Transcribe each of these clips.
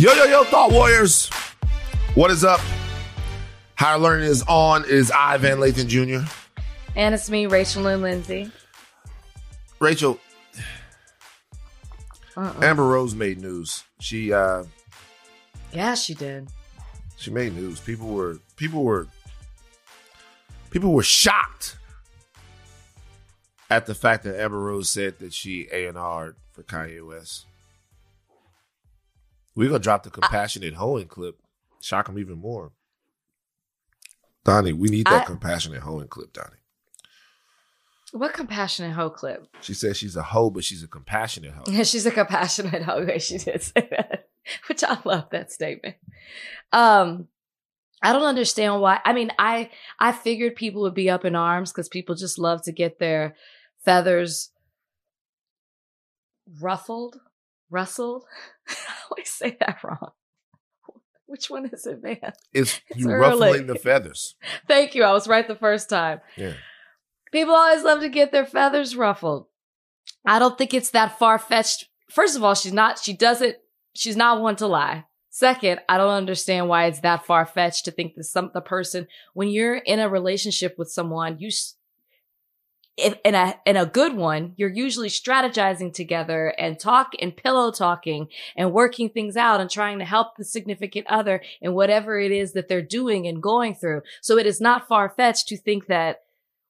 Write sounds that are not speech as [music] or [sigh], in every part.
Yo, yo, yo, Thought Warriors. What is up? Higher Learning is on. It is I, Van Lathan Jr. And it's me, Rachel Lynn Lindsay. Rachel, Uh-uh. Amber Rose made news. She uh Yeah, she did. she made news. People were people were people were shocked at the fact that Amber Rose said that she A and R'd for Kanye West. We're gonna drop the compassionate hoeing clip. Shock him even more. Donnie, we need that I- compassionate hoeing clip, Donnie. What compassionate hoe clip? She says she's a hoe, but she's a compassionate hoe. Yeah, [laughs] she's a compassionate hoe. She did say that, [laughs] which I love that statement. Um, I don't understand why. I mean, I I figured people would be up in arms because people just love to get their feathers ruffled, rustled. [laughs] I always say that wrong. [laughs] Which one is it, man? It's [laughs] you early. ruffling the feathers. Thank you. I was right the first time. Yeah. People always love to get their feathers ruffled. I don't think it's that far fetched. First of all, she's not, she doesn't, she's not one to lie. Second, I don't understand why it's that far fetched to think that some, the person, when you're in a relationship with someone, you, if, in a, in a good one, you're usually strategizing together and talk and pillow talking and working things out and trying to help the significant other in whatever it is that they're doing and going through. So it is not far fetched to think that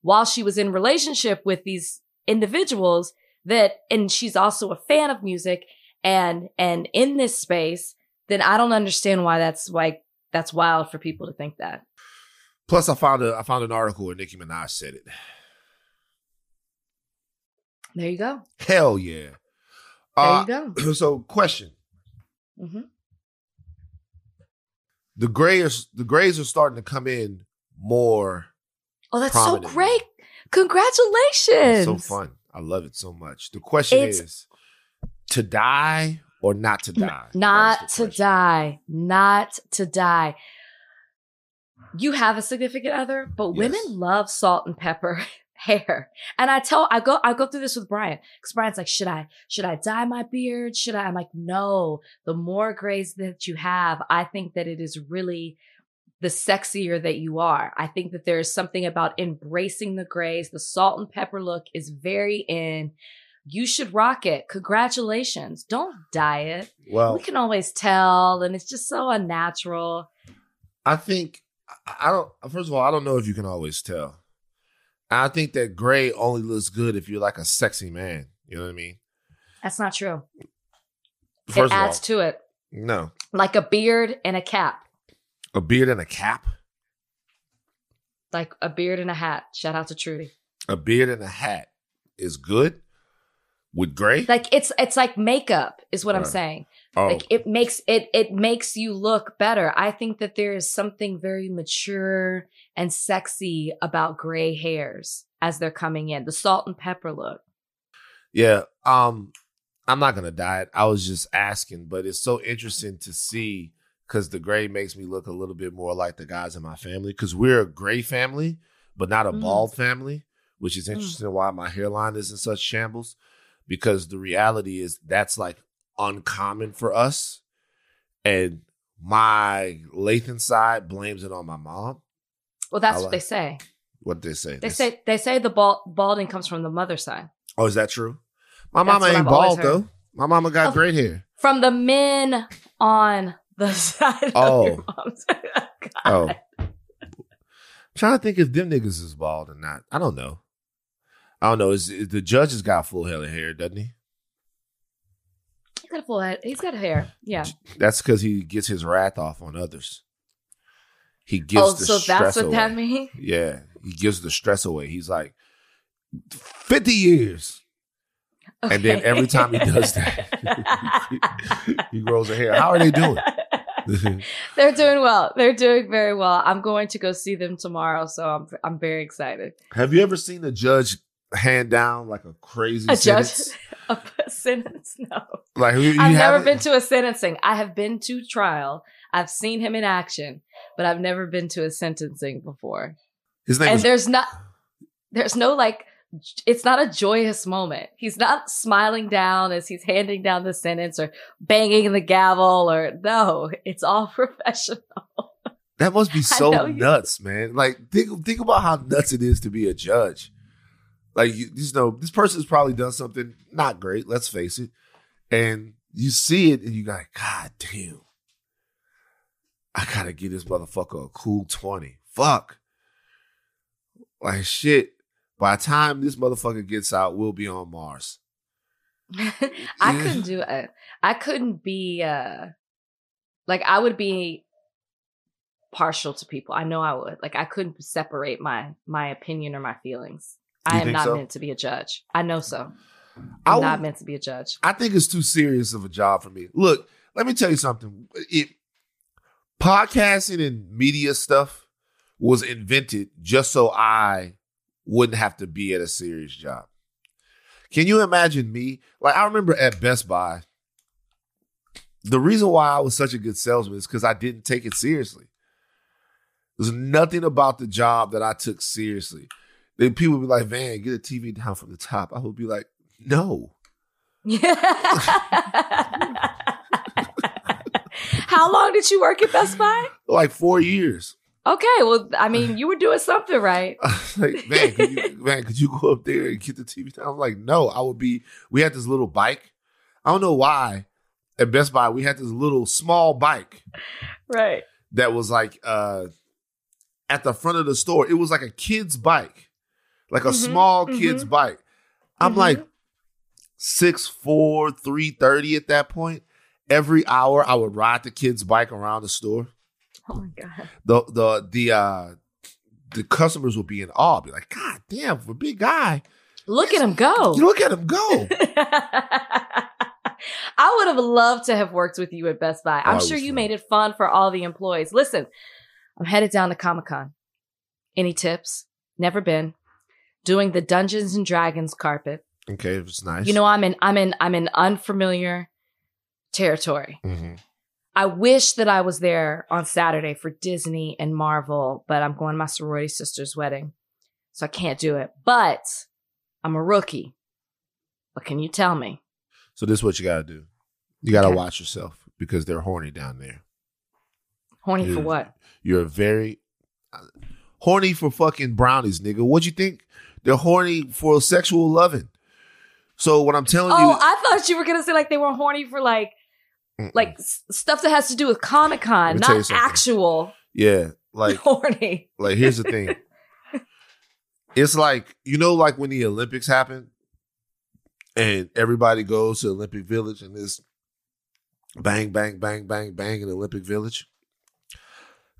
while she was in relationship with these individuals that, and she's also a fan of music and, and in this space, then I don't understand why that's like, that's wild for people to think that. Plus, I found a I found an article where Nicki Minaj said it. There you go. Hell yeah. There Uh, you go. [clears throat] so, question: hmm the grays the grays are starting to come in more. Oh, that's so great. Congratulations. It's so fun. I love it so much. The question It's- is to die or not to die. Not to question. die. Not to die. You have a significant other, but women love salt and pepper [laughs] hair. And I tell, I go, I go through this with Brian because Brian's like, should I, should I dye my beard? Should I? I'm like, no, the more grays that you have, I think that it is really the sexier that you are. I think that there is something about embracing the grays. The salt and pepper look is very in. You should rock it. Congratulations. Don't dye it. Well, we can always tell, and it's just so unnatural. I think I I don't. First of all, I don't know if you can always tell. I think that gray only looks good if you're like a sexy man. You know what I mean? That's not true. First it adds all, to it, no, like a beard and a cap, a beard and a cap, like a beard and a hat. Shout out to Trudy. a beard and a hat is good with gray. Like it's it's like makeup is what I'm saying. Oh, Like it makes it it makes you look better. I think that there is something very mature and sexy about gray hairs as they're coming in. The salt and pepper look. Yeah. Um, I'm not gonna die it. I was just asking, but it's so interesting to see because the gray makes me look a little bit more like the guys in my family because we're a gray family, but not a Mm. bald family, which is Mm. interesting why my hairline is in such shambles. Because the reality is that's like uncommon for us. And my Lathan side blames it on my mom. Well, that's I what they say. What they say? They say they say the bald, balding comes from the mother side. Oh, is that true? My That's mama ain't bald though. My mama got Oh. great hair. From the men on the [laughs] side Oh. of your mom's. [laughs] God. Oh. trying to think if them niggas is bald or not. I don't know. I don't know. Is, is the judge has got full head of hair, doesn't he? He's got a full head. He's got hair. Yeah. That's because he gets his wrath off on others. He oh, gives Oh, the so stress that's what away. that means? Yeah, he gives the stress away. He's like fifty years, and then every time he does that, [laughs] he grows a hair. How are they doing? [laughs] They're doing well. They're doing very well. I'm going to go see them tomorrow, so I'm I'm very excited. Have you ever seen a judge hand down like a crazy A judge, sentence? [laughs] a sentence? No, Like you, you I've never been to a sentencing. I have been to trial. I've seen him in action, but I've never been to a sentencing before. His name and was there's not, there's no like it's not a joyous moment. He's not smiling down as he's handing down the sentence or banging the gavel or no, it's all [laughs] professional. That must be so nuts, man. Like think think about how nuts it is to be a judge. Like you, you know, this person's probably done something not great. Let's face it, and you see it, and you go, God damn, I gotta give this motherfucker a cool twenty. Fuck, like shit. By the time this motherfucker gets out, we'll be on Mars. [laughs] I couldn't do it. I couldn't be uh like I would be partial to people. I know I would. Like I couldn't separate my my opinion or my feelings. I am not so? meant to be a judge. I know so. I'm not meant to be a judge. I think it's too serious of a job for me. Look, let me tell you something. It, podcasting and media stuff was invented just so I wouldn't have to be at a serious job. Can you imagine me? Like I remember at Best Buy, the reason why I was such a good salesman is because I didn't take it seriously. There's nothing about the job that I took seriously. Then people would be like, Van, get a TV down from the top. I would be like, no. [laughs] How long did you work at Best Buy? Like four years. Okay, well, I mean, you were doing something right. [laughs] like, man, could you, man, could you go up there and get the TV down? I'm like, no, I would be. We had this little bike. I don't know why. At Best Buy, we had this little small bike. Right. That was like uh at the front of the store. It was like a kid's bike, like a mm-hmm, small mm-hmm. kid's bike. I'm mm-hmm. like six four, three thirty at that point. Every hour, I would ride the kid's bike around the store. Oh my god! The the the uh the customers would be in awe, be like, "God damn, for a big guy, look at him go! Look at him go!" [laughs] I would have loved to have worked with you at Best Buy. I'm sure you fun. made it fun for all the employees. Listen, I'm headed down to Comic Con. Any tips? Never been. Doing the Dungeons and Dragons carpet. Okay, it's nice. You know, I'm in I'm in I'm in unfamiliar territory. Mm-hmm. I wish that I was there on Saturday for Disney and Marvel, but I'm going to my sorority sister's wedding. So I can't do it. But I'm a rookie. What can you tell me? So this is what you gotta do. You gotta okay. watch yourself because they're horny down there. Horny you're, for what? You're very uh, horny for fucking brownies, nigga. What you think? They're horny for sexual loving. So what I'm telling oh, you, oh, I thought you were gonna say like they were horny for like, Mm-mm. like stuff that has to do with Comic Con, not actual. Yeah, like [laughs] horny. Like here's the thing. [laughs] it's like you know, like when the Olympics happen, and everybody goes to Olympic Village, and this bang, bang, bang, bang, bang in Olympic Village.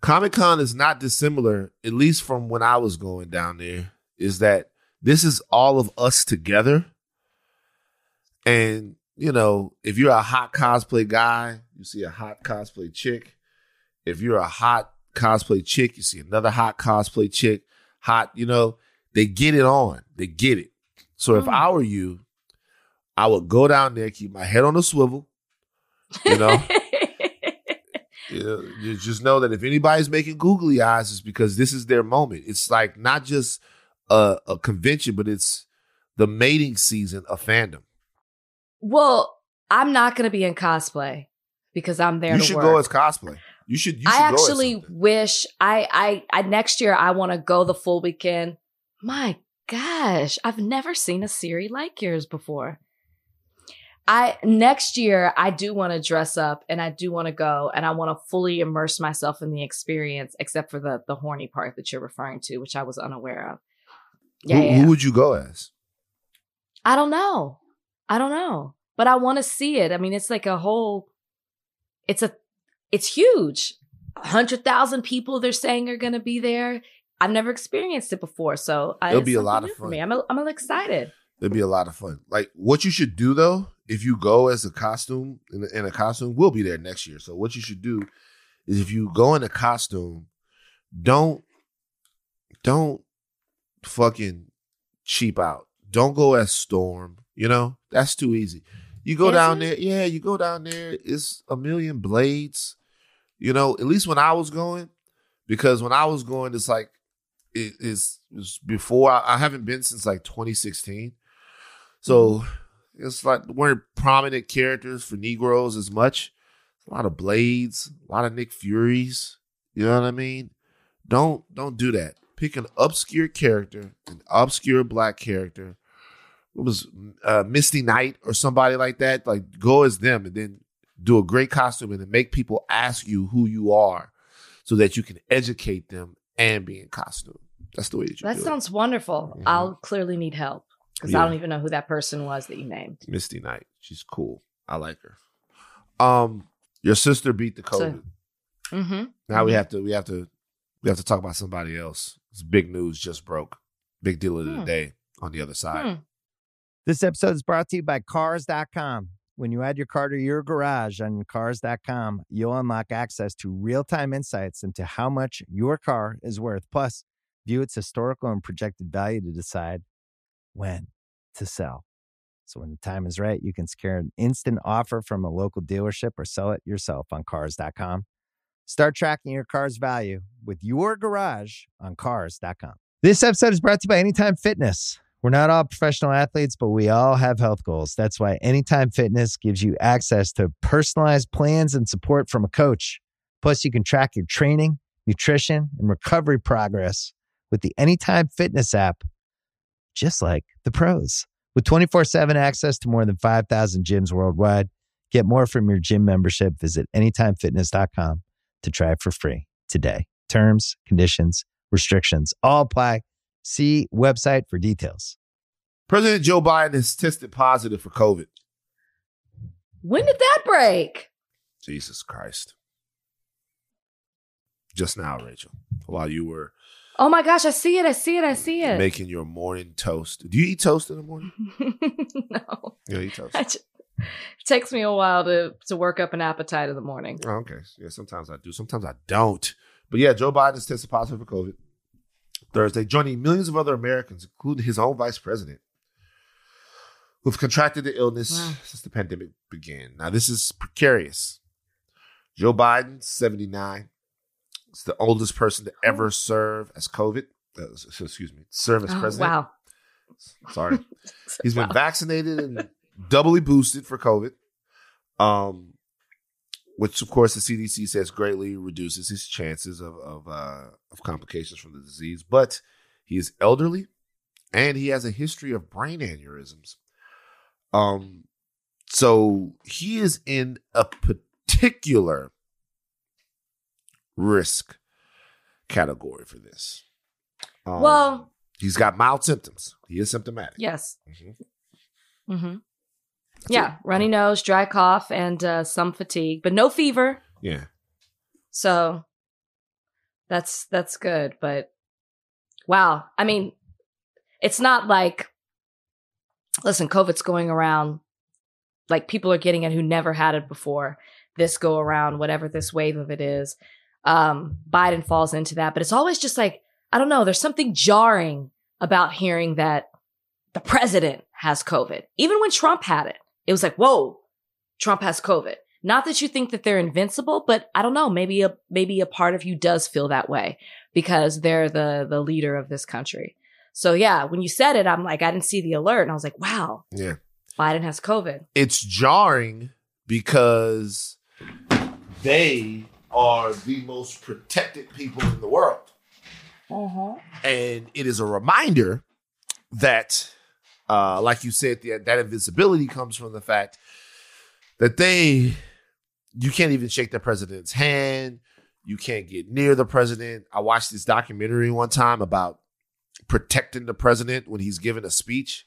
Comic Con is not dissimilar, at least from when I was going down there, is that this is all of us together. And, you know, if you're a hot cosplay guy, you see a hot cosplay chick. If you're a hot cosplay chick, you see another hot cosplay chick. Hot, you know, they get it on. They get it. So if mm. I were you, I would go down there, keep my head on a swivel, you know. [laughs] You, you just know that if anybody's making googly eyes, it's because this is their moment. It's like not just a, a convention, but it's the mating season of fandom. Well, I'm not going to be in cosplay because I'm there. You should work. go as cosplay. You should. You should I actually wish I, I I next year I want to go the full weekend. My gosh, I've never seen a series like yours before. I next year I do want to dress up and I do want to go and I want to fully immerse myself in the experience, except for the the horny part that you're referring to, which I was unaware of. Yeah, who, yeah. who would you go as? I don't know. I don't know, but I want to see it. I mean, it's like a whole. It's a, it's huge. Hundred thousand people they're saying are going to be there. I've never experienced it before, so it'll be a lot of fun. For me. I'm a, I'm excited. It'll be a lot of fun. Like what you should do though if you go as a costume in a, in a costume, we'll be there next year. So what you should do is if you go in a costume, don't don't fucking cheap out. Don't go as Storm. You know that's too easy. You go is down it? there, yeah. You go down there. It's a million blades. You know, at least when I was going, because when I was going, it's like it is before I, I haven't been since like 2016. So mm. it's like weren't prominent characters for Negroes as much. A lot of Blades, a lot of Nick Furies. You know what I mean? Don't don't do that. Pick an obscure character, an obscure black character. It was uh, Misty Knight or somebody like that. Like go as them, and then do a great costume, and then make people ask you who you are, so that you can educate them and be in costume. That's the way that you That do sounds wonderful. Mhm. I'll clearly need help because Yeah. I don't even know who that person was that you named. Misty Knight. She's cool. I like her. Um, your sister beat the So- Mm-hmm. Now we Mhm. have to we have to we have to talk about somebody else. It's big news just broke. Big deal of the Hmm. day on the other side. Hmm. This episode is brought to you by Cars.com. When you add your car to your garage on Cars.com, you'll unlock access to real time insights into how much your car is worth. Plus, view its historical and projected value to decide when to sell. So, when the time is right, you can secure an instant offer from a local dealership or sell it yourself on Cars.com. Start tracking your car's value with your garage on Cars.com. This episode is brought to you by Anytime Fitness. We're not all professional athletes, but we all have health goals. That's why Anytime Fitness gives you access to personalized plans and support from a coach. Plus, you can track your training, nutrition, and recovery progress with the Anytime Fitness app, just like the pros. With 24 7 access to more than 5,000 gyms worldwide, get more from your gym membership. Visit anytimefitness.com to try it for free today. Terms, conditions, restrictions all apply. See website for details. President Joe Biden has tested positive for COVID. When did that break? Jesus Christ. Just now, Rachel, while you were Oh my gosh, I see it. I see it. I see it. making your morning toast. Do you eat toast in the morning? [laughs] no. You don't eat toast. I just, it [laughs] takes me a while to, to work up an appetite in the morning. Oh, okay. Yeah, sometimes I do. Sometimes I don't. But yeah, Joe Biden has tested positive for COVID Thursday, joining millions of other Americans, including his own vice president, who've contracted the illness Wow. since the pandemic began. Now, this is precarious. Joe Biden, 79, is the oldest person to ever serve as COVID. Uh, excuse me, serve as Oh, president. wow. Sorry. [laughs] He's been Wow. vaccinated and doubly boosted for COVID, um, which of course the CDC says greatly reduces his chances of of, uh, of complications from the disease. But he is elderly, and he has a history of brain aneurysms. Um, so he is in a particular risk category for this. Um, Well, he's got mild symptoms. He is symptomatic. yes. Mhm. hmm That's Yeah. it. Runny nose, dry cough, and uh, some fatigue, but no fever. Yeah. So that's that's good. But wow. I mean, it's not like listen, COVID's going around like people are getting it who never had it before. This go around, whatever this wave of it is. Um, Biden falls into that. But it's always just like, I don't know, there's something jarring about hearing that the president has COVID. Even when Trump had it, it was like, whoa, Trump has COVID. Not that you think that they're invincible, but I don't know, maybe a maybe a part of you does feel that way because they're the the leader of this country. So yeah, when you said it, I'm like, I didn't see the alert, and I was like, wow, Yeah. Biden has COVID. It's jarring because they are the most protected people in the world. Mm-hmm. And it is a reminder that, uh, like you said, the, that invisibility comes from the fact that they, you can't even shake the president's hand. You can't get near the president. I watched this documentary one time about protecting the president when he's giving a speech.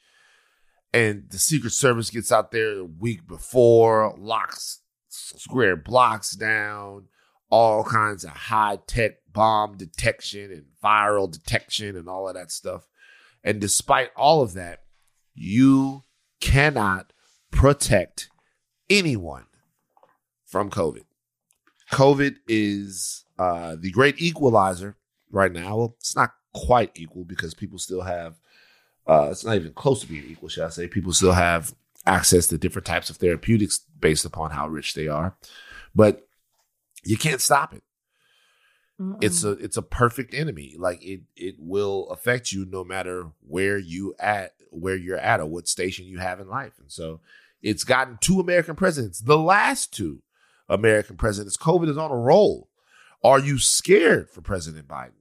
And the Secret Service gets out there a week before, locks square blocks down, all kinds of high tech bomb detection and viral detection and all of that stuff. And despite all of that, you cannot protect anyone from COVID. COVID is uh, the great equalizer right now. Well, it's not quite equal because people still have, uh, it's not even close to being equal, shall I say. People still have access to different types of therapeutics based upon how rich they are. But you can't stop it. it's a it's a perfect enemy. Like it it will affect you no matter where you at where you're at or what station you have in life. And so it's gotten two American presidents, the last two American presidents. COVID is on a roll. Are you scared for President Biden?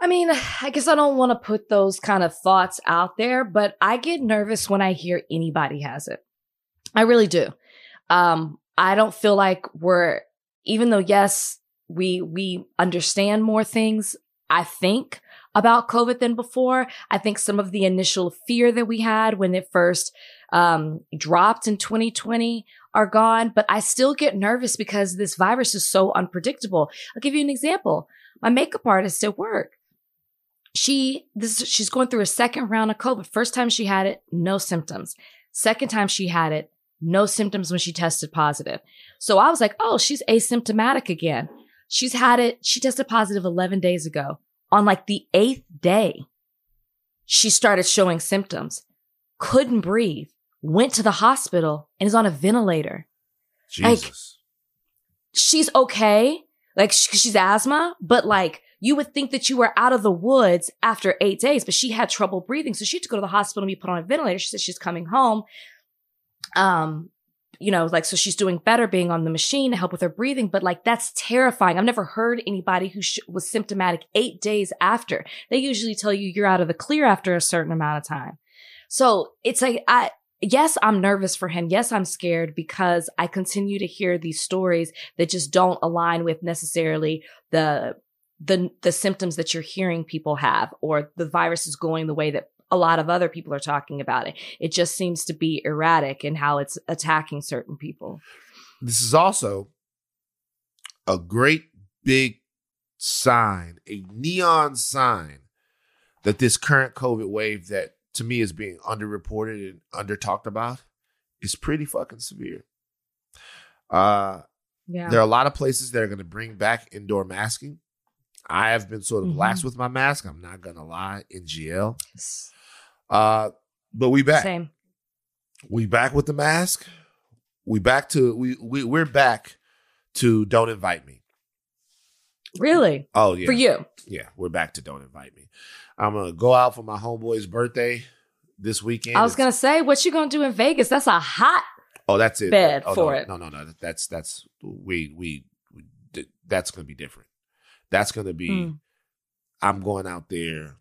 I mean, I guess I don't want to put those kind of thoughts out there, but I get nervous when I hear anybody has it. I really do. Um, I don't feel like we're, even though yes, we, we understand more things, I think about COVID than before. I think some of the initial fear that we had when it first, um, dropped in 2020 are gone, but I still get nervous because this virus is so unpredictable. I'll give you an example. My makeup artist at work, she, this, she's going through a second round of COVID. First time she had it, no symptoms. Second time she had it, no symptoms when she tested positive. So I was like, oh, she's asymptomatic again. She's had it. She tested positive 11 days ago. On like the eighth day, she started showing symptoms, couldn't breathe, went to the hospital and is on a ventilator. Jesus. Like, she's okay. Like she's asthma, but like you would think that you were out of the woods after eight days, but she had trouble breathing. So she had to go to the hospital and be put on a ventilator. She said she's coming home. Um, you know, like, so she's doing better being on the machine to help with her breathing, but like, that's terrifying. I've never heard anybody who sh- was symptomatic eight days after. They usually tell you you're out of the clear after a certain amount of time. So it's like, I, yes, I'm nervous for him. Yes, I'm scared because I continue to hear these stories that just don't align with necessarily the the the symptoms that you're hearing people have or the virus is going the way that a lot of other people are talking about it. It just seems to be erratic in how it's attacking certain people. This is also a great big sign, a neon sign that this current COVID wave that to me is being underreported and under talked about is pretty fucking severe. Uh Yeah. there are a lot of places that are going to bring back indoor masking. I have been sort of Mhm. lax with my mask. I'm not gonna lie. In GL, uh, but we back. Same. We back with the mask. We back to we we we're back to don't invite me. Really? Oh yeah, For you. yeah. We're back to don't invite me. I'm gonna go out for my homeboy's birthday this weekend. I was It's- gonna say, what you gonna do in Vegas? That's a hot Oh, that's it. bed oh, for no, it. No, no, no. That's that's we we, we that's gonna be different. That's gonna be. Mm. I'm going out there,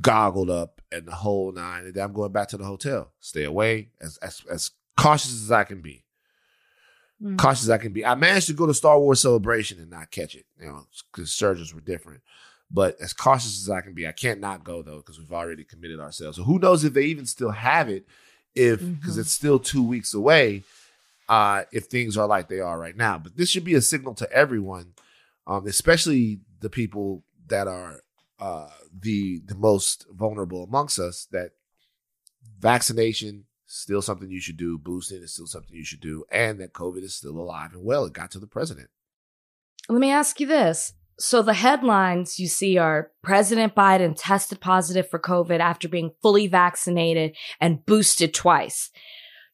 goggled up, and the whole nine. And then I'm going back to the hotel. Stay away as as as cautious as I can be. Mm. Cautious as I can be. I managed to go to Star Wars Celebration and not catch it. You know, because surgeons were different. But as cautious as I can be, I can't not go though because we've already committed ourselves. So who knows if they even still have it? If because Mhm. it's still two weeks away. Uh, if things are like they are right now, but this should be a signal to everyone, um, especially the people that are uh, the the most vulnerable amongst us, that vaccination still something you should do, boosting is still something you should do, and that COVID is still alive and well. It got to the president. Let me ask you this. So the headlines you see are President Biden tested positive for COVID after being fully vaccinated and boosted twice.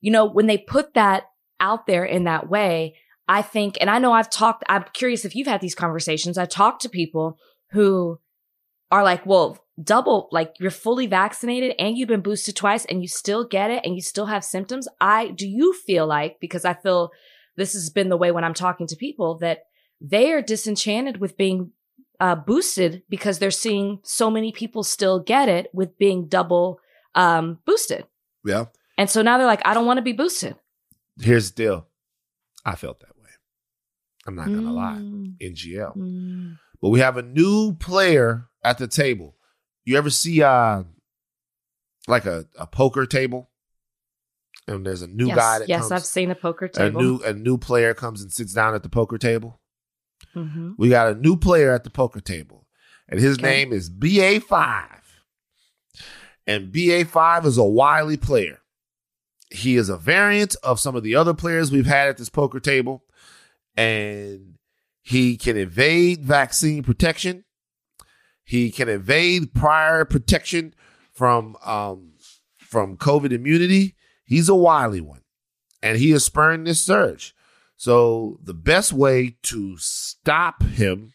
You know, when they put that out there in that way, I think, and I know I've talked, I'm curious if you've had these conversations. I talked to people who are like, well, double, like you're fully vaccinated and you've been boosted twice and you still get it and you still have symptoms. I, do you feel like, because I feel this has been the way when I'm talking to people that they are disenchanted with being uh, boosted because they're seeing so many people still get it with being double um, boosted. Yeah. And so now they're like, I don't want to be boosted. Here's the deal. I felt that way. I'm not gonna lie. Mm, In GL. mm. But we have a new player at the table. You ever see uh like a, a poker table? And there's a new yes, guy that yes, comes I've seen a poker table. a new a new player comes and sits down at the poker table. hmm We got a new player at the poker table, and his Okay. name is BA5. And BA5 is a wily player. He is a variant of some of the other players we've had at this poker table, and he can evade vaccine protection. He can evade prior protection from um, from COVID immunity. He's a wily one, and he is spurring this surge. So the best way to stop him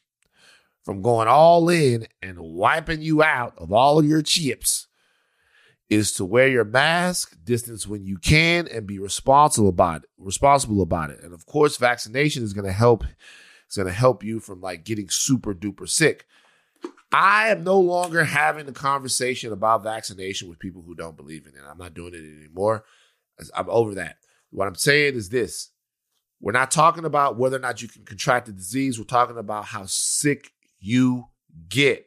from going all in and wiping you out of all of your chips is to wear your mask, distance when you can, and be responsible about it. Responsible about it. And of course, vaccination is going to help. It's going to help you from like getting super duper sick. I am no longer having a conversation about vaccination with people who don't believe in it. I'm not doing it anymore. I'm over that. What I'm saying is this we're not talking about whether or not you can contract the disease. We're talking about how sick you get.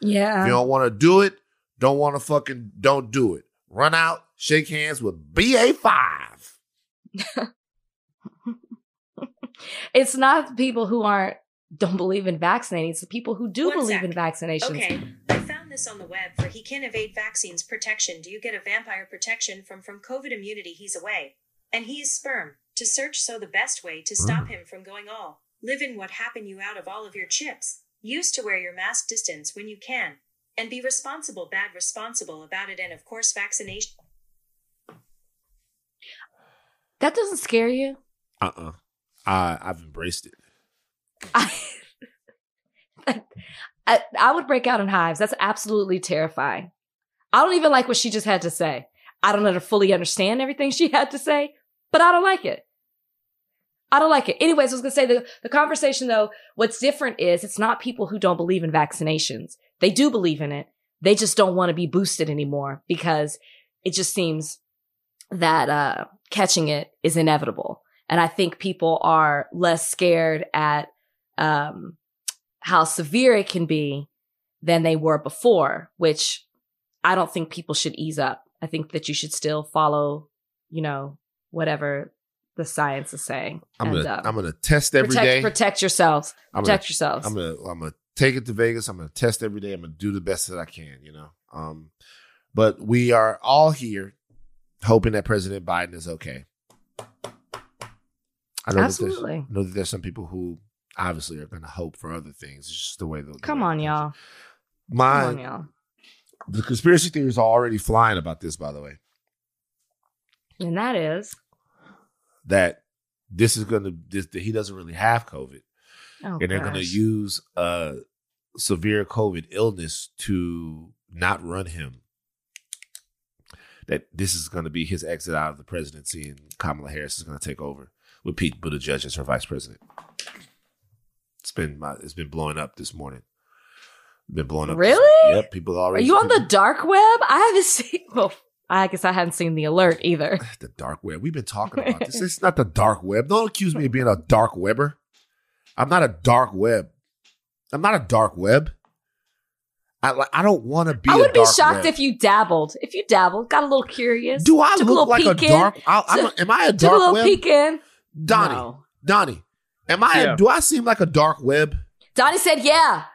Yeah. If you don't want to do it, don't want to fucking don't do it. Run out, shake hands with BA5. [laughs] it's not people who aren't don't believe in vaccinating. It's the people who do One believe sec. in vaccinations. Okay, I found this on the web for he can evade vaccines protection. Do you get a vampire protection from from COVID immunity? He's away. And he is sperm. To search so the best way to hmm. stop him from going all. Live in what happened you out of all of your chips. Used to wear your mask distance when you can. And be responsible, bad responsible about it. And of course, vaccination. That doesn't scare you. Uh-uh. I I've embraced it. I, I I would break out in hives. That's absolutely terrifying. I don't even like what she just had to say. I don't under- fully understand everything she had to say, but I don't like it. I don't like it. Anyways, I was gonna say the, the conversation though, what's different is it's not people who don't believe in vaccinations. They do believe in it. They just don't want to be boosted anymore because it just seems that uh, catching it is inevitable. And I think people are less scared at um, how severe it can be than they were before, which I don't think people should ease up. I think that you should still follow, you know, whatever the science is saying. I'm gonna uh, I'm gonna test every protect, day. protect yourselves. I'm Protect gonna, yourselves. I'm gonna I'm gonna take it to Vegas. I'm gonna test every day. I'm gonna do the best that I can, you know. Um, but we are all here hoping that President Biden is okay. I know Absolutely. That know that there's some people who obviously are gonna hope for other things. It's just the way the Come on, y'all. is. Come My on, y'all. the conspiracy theories are already flying about this, by the way. And that is, That this is gonna this that he doesn't really have COVID. oh, and they're going to use a severe COVID illness to not run him. That this is going to be his exit out of the presidency, and Kamala Harris is going to take over with Pete Buttigieg as her vice president. It's been my, it's been blowing up this morning. Been blowing up. Really? yep. People Are already. Are you on the dark web? I haven't seen. [laughs] Well, I guess I hadn't seen the alert [sighs] either. the dark web? We've been talking about this. [laughs] It's not the dark web. Don't accuse me of being a dark webber. I'm not a dark web. I'm not a dark web. I like. I don't want to be. I a would be dark shocked web. if you dabbled. If you dabbled, got a little curious. Do I a look little like a dark? I, I'm a, am I a Took a dark little web? peek in. Donnie, No. Donnie, am I? Yeah. Do I seem like a dark web? Donnie said, "Yeah." [laughs]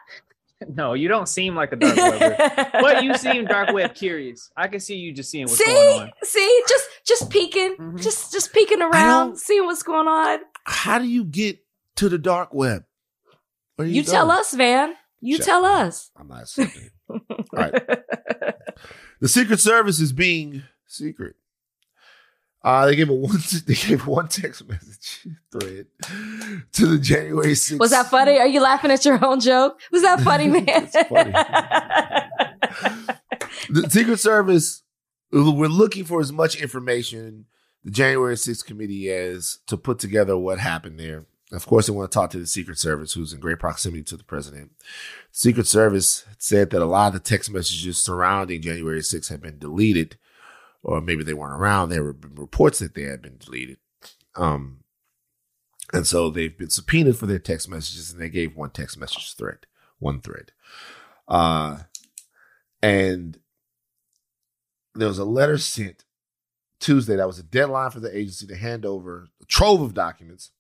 No, you don't seem like a dark web, [laughs] but you seem dark web curious. I can see you just seeing what's see, going on. see, just just peeking, Mhm. just just peeking around, seeing what's going on. How do you get to the dark web? Where do You, tell us, Van. You Shut tell us. I'm not saying. [laughs] All right. The Secret Service is being secret. Uh, they gave a one. [laughs] They gave one text message thread to the January 6th. Was that funny? Are you laughing at your own joke? Was that funny, [laughs] man? Funny. the [laughs] Secret Service, we're looking for as much information the January 6th committee as to put together what happened there. Of course, they want to talk to the Secret Service, who's in great proximity to the president. Secret Service said that a lot of the text messages surrounding January 6th had been deleted, or maybe they weren't around. There were reports that they had been deleted. Um, and so they've been subpoenaed for their text messages, and they gave one text message thread, one thread. Uh, and there was a letter sent Tuesday. That was a deadline for the agency to hand over a trove of documents.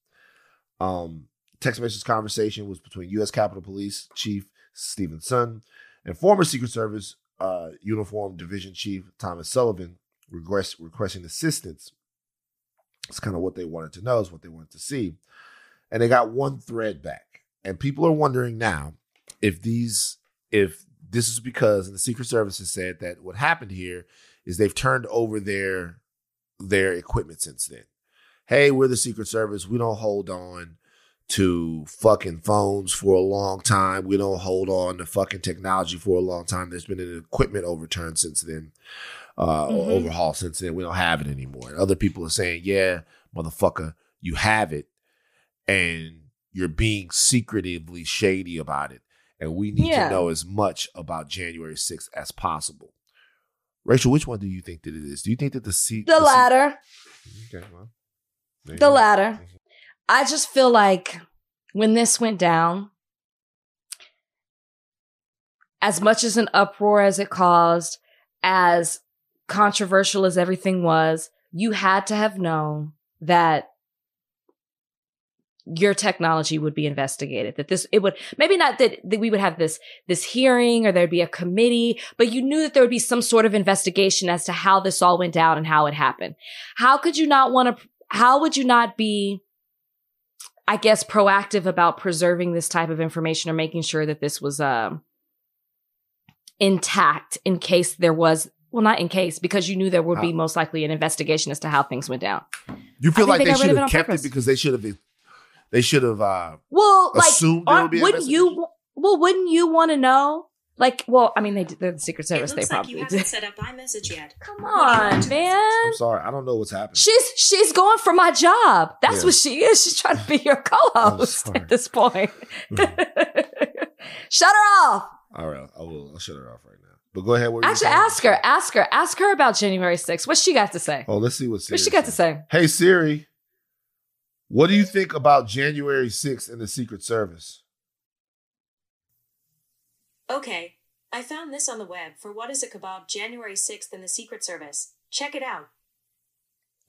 Um, text message conversation was between U.S. Capitol Police Chief Steven Sund and former Secret Service uh, Uniform Division Chief Thomas Sullivan request, requesting assistance. It's kind of what they wanted to know, is what they wanted to see. And they got one thread back. And people are wondering now if these, if this is because, the Secret Service has said that what happened here is they've turned over their their equipment since then. hey, we're the Secret Service. We don't hold on to fucking phones for a long time. We don't hold on to fucking technology for a long time. There's been an equipment overturn since then, uh, Mhm. overhaul since then. We don't have it anymore. And other people are saying, yeah, motherfucker, you have it, and you're being secretively shady about it. And we need Yeah. to know as much about January 6th as possible. Rachel, which one do you think that it is? Do you think that the seat The latter. Okay, well, The latter. I just feel like when this went down, as much as an uproar as it caused, as controversial as everything was, you had to have known that your technology would be investigated that this it would maybe not that, that we would have this this hearing or there'd be a committee but you knew that there would be some sort of investigation as to how this all went down and how it happened. How could you not want to how would you not be i guess proactive about preserving this type of information or making sure that this was um intact in case there was well not in case because you knew there would be most likely an investigation as to how things went down You feel like they they, should of it have kept purpose. it because they should have they should have uh well like assumed there would aren't- be you well wouldn't you want to know like well i mean they they're the secret service it they looks like probably you did haven't set up iMessage yet. come What do you want on man I'm sorry, I don't know what's happening. She's she's going for my job. That's Yeah. what she is. She's trying to be your co-host at this point. [laughs] Shut her off. All right, I will I'll shut her off right now. But go ahead. What were you Actually, ask her. Ask her. Ask her about January 6th. What's she got to say? Oh, let's see what Siri What's she got to say? Hey Siri, what do you think about January 6th in the Secret Service? Okay, I found this on the web for what is a kebab January 6th in the Secret Service. Check it out.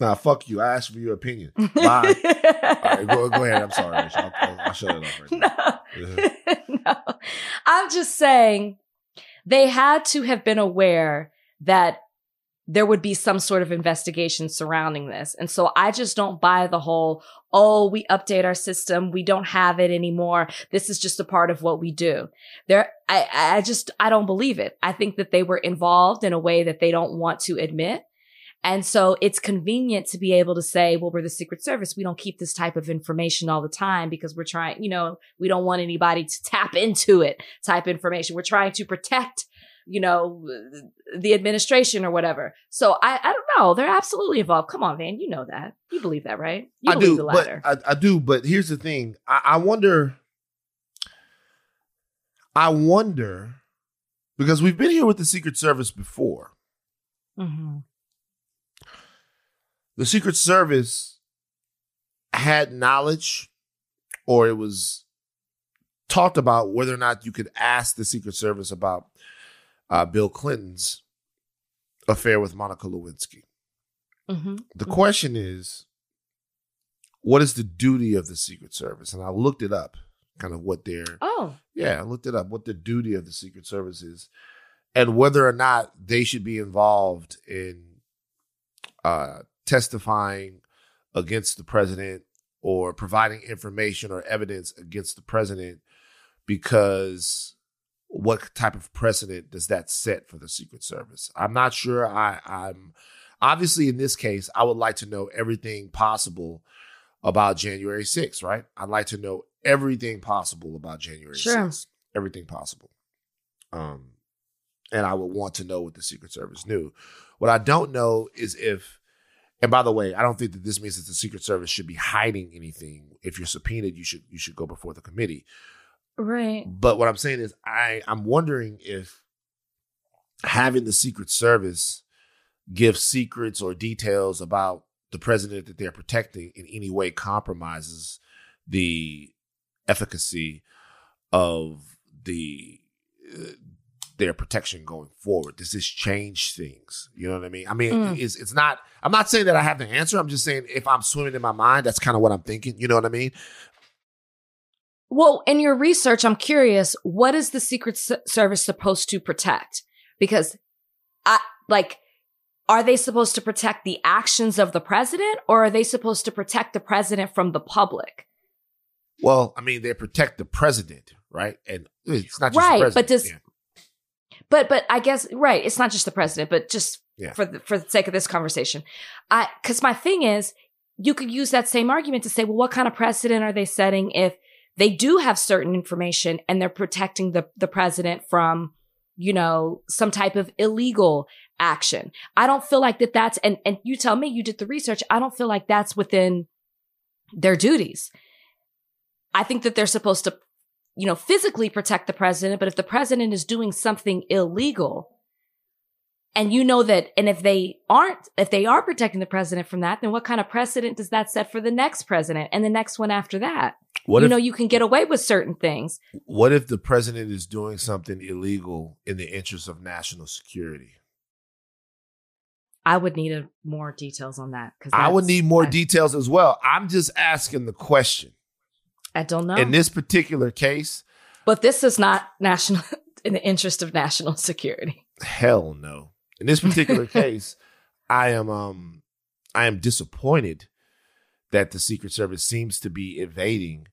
Nah, fuck you. I asked for your opinion. [laughs] Bye. All right, go, go ahead. I'm sorry, I'll, I'll, I'll shut it off right now. [laughs] no. [laughs] no. I'm just saying they had to have been aware that there would be some sort of investigation surrounding this. And so I just don't buy the whole, oh, we update our system. We don't have it anymore. This is just a part of what we do. There, I, I just, I don't believe it. I think that they were involved in a way that they don't want to admit. And so it's convenient to be able to say, well, we're the Secret Service. We don't keep this type of information all the time because we're trying, you know, we don't want anybody to [laughs] tap into it type information. We're trying to protect, you know, the administration or whatever. So I, I don't know. They're absolutely involved. Come on, Van. You know that. You believe that, right? You I do, the but. I, I do. But here's the thing. I, I wonder. I wonder because we've been here with the Secret Service before. hmm The Secret Service had knowledge, or it was talked about whether or not you could ask the Secret Service about uh, Bill Clinton's affair with Monica Lewinsky. hmm The question is, what is the duty of the Secret Service? And I looked it up, kind of what their Oh, yeah, I looked it up, what the duty of the Secret Service is, and whether or not they should be involved in uh, testifying against the president or providing information or evidence against the president because what type of precedent does that set for the Secret Service? I'm not sure. I, I'm obviously in this case, I would like to know everything possible about January 6th, right? I'd like to know everything possible about January Sure. 6th. Everything possible. Um, and I would want to know what the Secret Service knew. What I don't know is if, and by the way, I don't think that this means that the Secret Service should be hiding anything. If you're subpoenaed, you should you should go before the committee. right. But what I'm saying is, I I'm wondering if having the Secret Service give secrets or details about the president that they're protecting in any way compromises the efficacy of the uh, their protection going forward. Does this change things? You know what I mean? I mean, Mm. it's it's not. I'm not saying that I have the answer. I'm just saying if I'm swimming in my mind, that's kind of what I'm thinking. You know what I mean? Well, in your research, I'm curious, what is the Secret Service supposed to protect? Because I like, are they supposed to protect the actions of the president or are they supposed to protect the president from the public? Well, I mean, they protect the president, right? And it's not just Right, the but does- yeah. But, but I guess, right. It's not just the president, but just Yeah. for the, for the sake of this conversation. I, cause my thing is, you could use that same argument to say, well, what kind of precedent are they setting if they do have certain information and they're protecting the, the president from, you know, some type of illegal action. I don't feel like that that's, and, and you tell me you did the research. I don't feel like that's within their duties. I think that they're supposed to, you know, physically protect the president, but if the president is doing something illegal, and you know that, and if they aren't, if they are protecting the president from that, then what kind of precedent does that set for the next president and the next one after that? What you if, know, you can get away with certain things. what if the president is doing something illegal in the interest of national security? I would need a, more details on that because I would need more I, details as well. I'm just asking the question. I don't know, In this particular case, but this is not national [laughs] in the interest of national security. hell no. In this particular [laughs] case, I am um I am disappointed that the Secret Service seems to be evading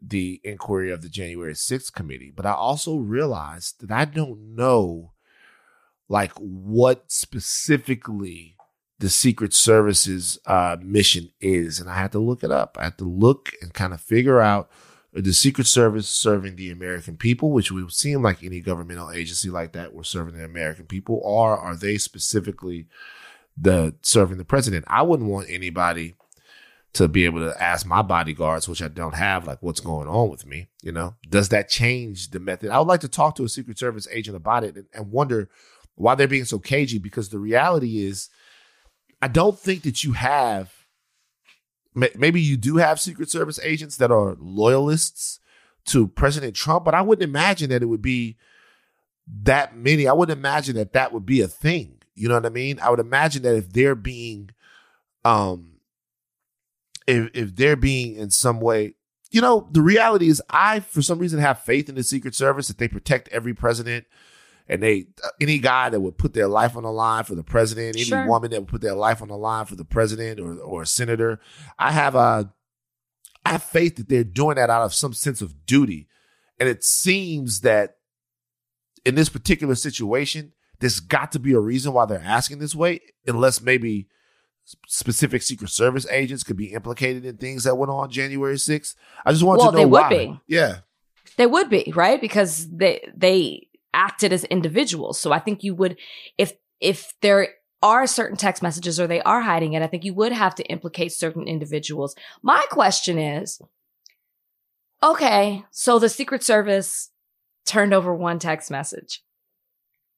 the inquiry of the January 6th committee. But I also realized that I don't know like what specifically the Secret Service's uh, mission is. And I had to look it up. I had to look and kind of figure out the Secret Service serving the American people, which would seem like any governmental agency like that were serving the American people, or are they specifically the serving the president? I wouldn't want anybody to be able to ask my bodyguards, which I don't have, like what's going on with me. You know, does that change the method? I would like to talk to a Secret Service agent about it and, and wonder why they're being so cagey. Because the reality is, I don't think that you have maybe you do have Secret Service agents that are loyalists to President Trump, but I wouldn't imagine that it would be that many. I wouldn't imagine that that would be a thing. You know what I mean? I would imagine that if they're being, um, if if they're being in some way, you know, the reality is, I for some reason have faith in the Secret Service that they protect every president. And they, uh, any guy that would put their life on the line for the president, any Sure. woman that would put their life on the line for the president or or a senator, I have a, I have faith that they're doing that out of some sense of duty. And it seems that in this particular situation, there's got to be a reason why they're asking this way, unless maybe specific Secret Service agents could be implicated in things that went on January 6th. I just want Well, to know they would why. be. Yeah. They would be, right? Because they they acted as individuals. So I think you would if if there are certain text messages or they are hiding it, I think you would have to implicate certain individuals. My question is okay, so the Secret Service turned over one text message.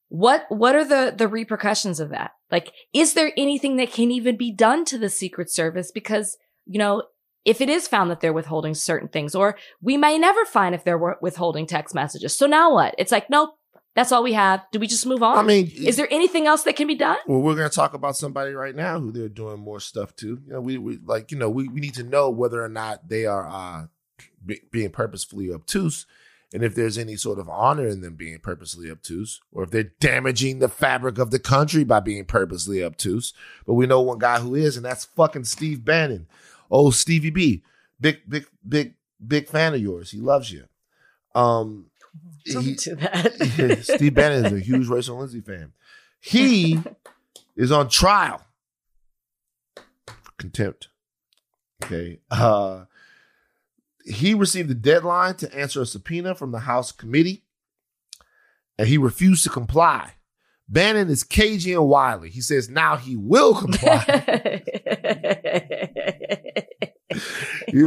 What what are the the repercussions of that? Like is there anything that can even be done to the Secret Service because, you know, if it is found that they're withholding certain things or we may never find if they're withholding text messages. So now what? It's like, nope, that's all we have. Do we just move on? I mean, is there anything else that can be done? Well, we're going to talk about somebody right now who they're doing more stuff to. You know, we, we like, you know, we, we need to know whether or not they are uh, be, being purposefully obtuse, and if there's any sort of honor in them being purposely obtuse, or if they're damaging the fabric of the country by being purposely obtuse. But we know one guy who is, and that's fucking Steve Bannon. Oh, Stevie B, big, big, big, big fan of yours. He loves you. Um, he- do that. [laughs] Steve Bannon is a huge Rachel Lindsay fan. He [laughs] is on trial for contempt. Okay. Uh, he received a deadline to answer a subpoena from the House committee, and he refused to comply. Bannon is cagey and wily. He says now he will [laughs] comply.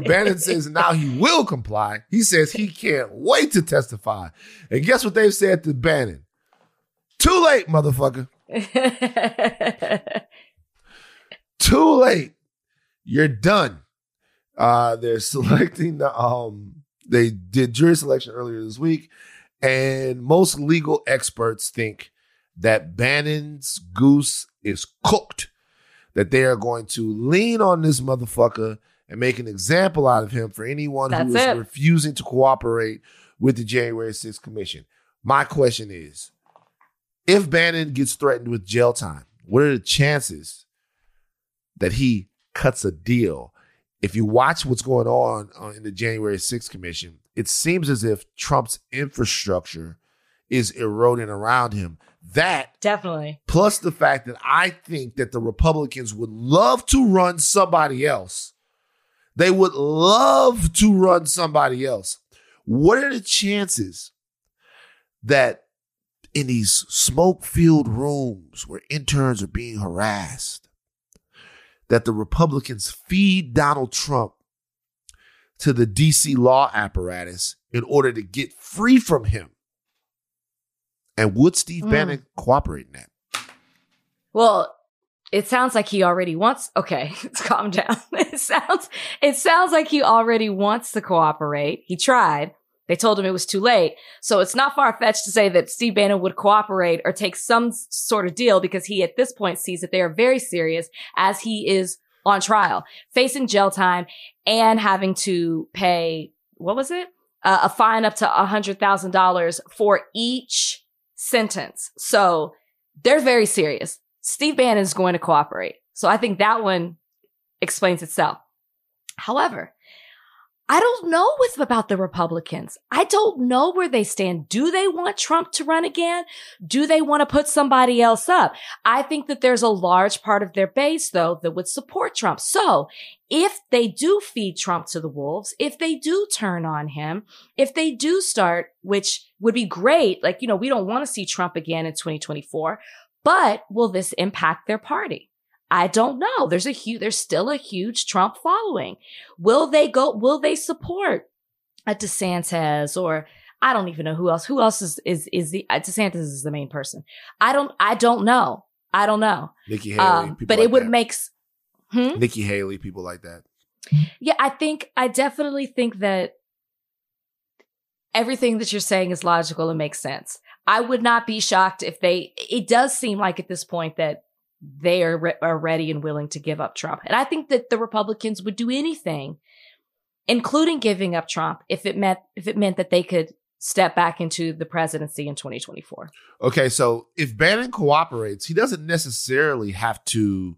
Bannon says now he will comply. He says he can't wait to testify. And guess what they've said to Bannon? Too late, motherfucker. [laughs] Too late. You're done. Uh, they're selecting the um they did jury selection earlier this week, and most legal experts think that Bannon's goose is cooked. That they are going to lean on this motherfucker and make an example out of him for anyone who That's is it. refusing to cooperate with the January 6th commission. My question is if Bannon gets threatened with jail time, what are the chances that he cuts a deal? If you watch what's going on uh, in the January 6th commission, it seems as if Trump's infrastructure is eroding around him. That Definitely. plus the fact that I think that the Republicans would love to run somebody else. They would love to run somebody else. What are the chances that in these smoke filled rooms where interns are being harassed, that the Republicans feed Donald Trump to the DC law apparatus in order to get free from him? And would Steve Mm. Bannon cooperate in that? Well, it sounds like he already wants. Okay, [laughs] let's calm down. [laughs] It sounds. It sounds like he already wants to cooperate. He tried. They told him it was too late. So it's not far fetched to say that Steve Bannon would cooperate or take some sort of deal because he at this point sees that they are very serious as he is on trial, facing jail time and having to pay, what was it? Uh, a fine up to a hundred thousand dollars for each sentence. So they're very serious. Steve Bannon is going to cooperate. So I think that one explains itself. However, I don't know what's about the Republicans. I don't know where they stand. Do they want Trump to run again? Do they want to put somebody else up? I think that there's a large part of their base, though, that would support Trump. So if they do feed Trump to the wolves, if they do turn on him, if they do start, which would be great, like, you know, we don't want to see Trump again in 2024, but will this impact their party? I don't know. There's a huge, there's still a huge Trump following. Will they go, will they support a DeSantis or I don't even know who else, who else is, is, is the, uh, DeSantis is the main person. I don't, I don't know. I don't know. Nikki Haley, Um, people but like it would that. make, hmm? Nikki Haley, people like that. Yeah, I think I definitely think that everything that you're saying is logical and makes sense. I would not be shocked if they. It does seem like at this point that they are re- are ready and willing to give up Trump, and I think that the Republicans would do anything, including giving up Trump, if it meant if it meant that they could step back into the presidency in 2024. Okay, so if Bannon cooperates, he doesn't necessarily have to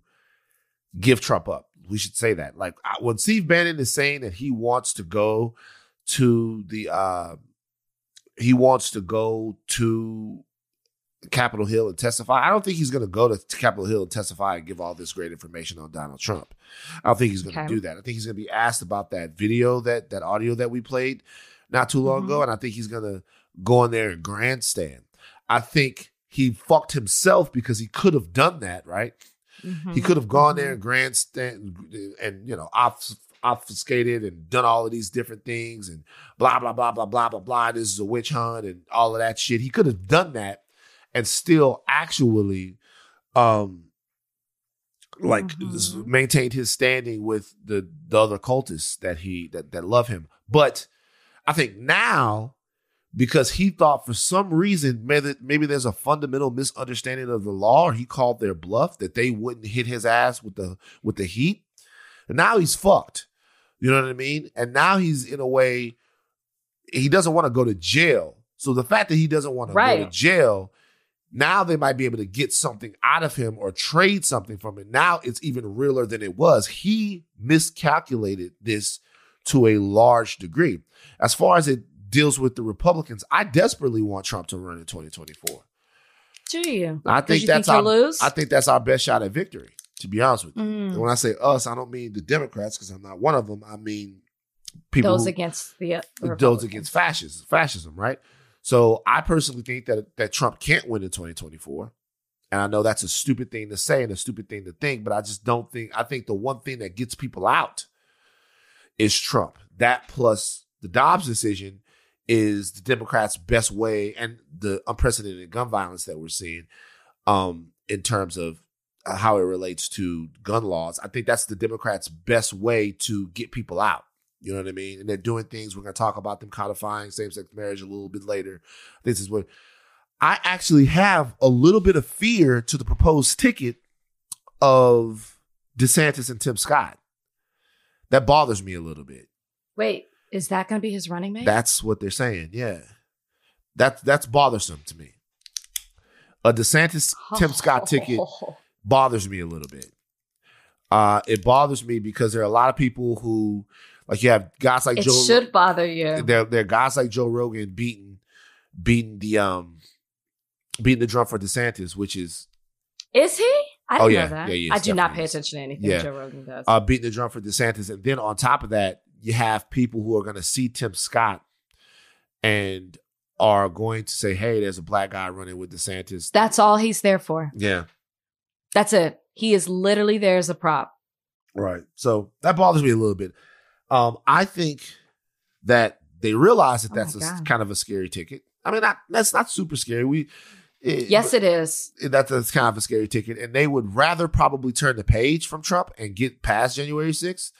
give Trump up. We should say that. Like when Steve Bannon is saying that he wants to go to the, uh, he wants to go to Capitol Hill and testify. I don't think he's going to go to Capitol Hill and testify and give all this great information on Donald Trump. I don't think he's going to Okay. do that. I think he's going to be asked about that video that that audio that we played not too long Mhm. ago, and I think he's going to go in there and grandstand. I think he fucked himself because he could have done that, right? He could have gone there and grandstand and you know obf- obfuscated and done all of these different things and blah blah blah blah blah blah blah. This is a witch hunt and all of that shit. He could have done that and still actually, um, like Mhm. maintained his standing with the the other cultists that he that that love him. But I think now because he thought for some reason maybe, maybe there's a fundamental misunderstanding of the law or he called their bluff that they wouldn't hit his ass with the with the heat and now he's fucked you know what i mean and now he's in a way he doesn't want to go to jail so the fact that he doesn't want to go to jail now they might be able to get something out of him or trade something from it now it's even realer than it was he miscalculated this to a large degree as far as it deals with the Republicans, I desperately want Trump to run in 2024. Do you? I think you that's think our, lose? I think that's our best shot at victory. To be honest with you, Mm. and when I say us, I don't mean the Democrats because I'm not one of them. I mean people those who- against the, uh, those against fascism, fascism, right? So I personally think that that Trump can't win in 2024. And I know that's a stupid thing to say and a stupid thing to think, but I just don't think I think the one thing that gets people out is Trump. That plus the Dobbs decision is the Democrats' best way and the unprecedented gun violence that we're seeing um, in terms of Uh, how it relates to gun laws. I think that's the Democrats' best way to get people out. You know what I mean? And they're doing things. We're going to talk about them codifying same sex marriage a little bit later. This is what I actually have a little bit of fear to the proposed ticket of DeSantis and Tim Scott. That bothers me a little bit. Wait, is that going to be his running mate? That's what they're saying. Yeah. That's that's bothersome to me. A DeSantis Tim Scott ticket [laughs] oh. Bothers me a little bit. Uh it bothers me because there are a lot of people who like you have guys like It Joe should bother you. there, there are guys like Joe Rogan beating beating the um beating the drum for DeSantis, which is Is he? I Oh, yeah. know that. Yeah, he. I do not pay attention to anything Yeah. Joe Rogan does. uh, beating the drum for DeSantis, and then on top of that, you have people who are going to see Tim Scott and are going to say, "Hey, there's a black guy running with DeSantis." That's all he's there for. yeah, That's it. He is literally there as a prop. right. So that bothers me a little bit. Um, I think that they realize that Oh that's a, kind of a scary ticket. I mean, not, that's not super scary. We it, Yes, it is. that's, that's kind of a scary ticket, and they would rather probably turn the page from Trump and get past January 6th.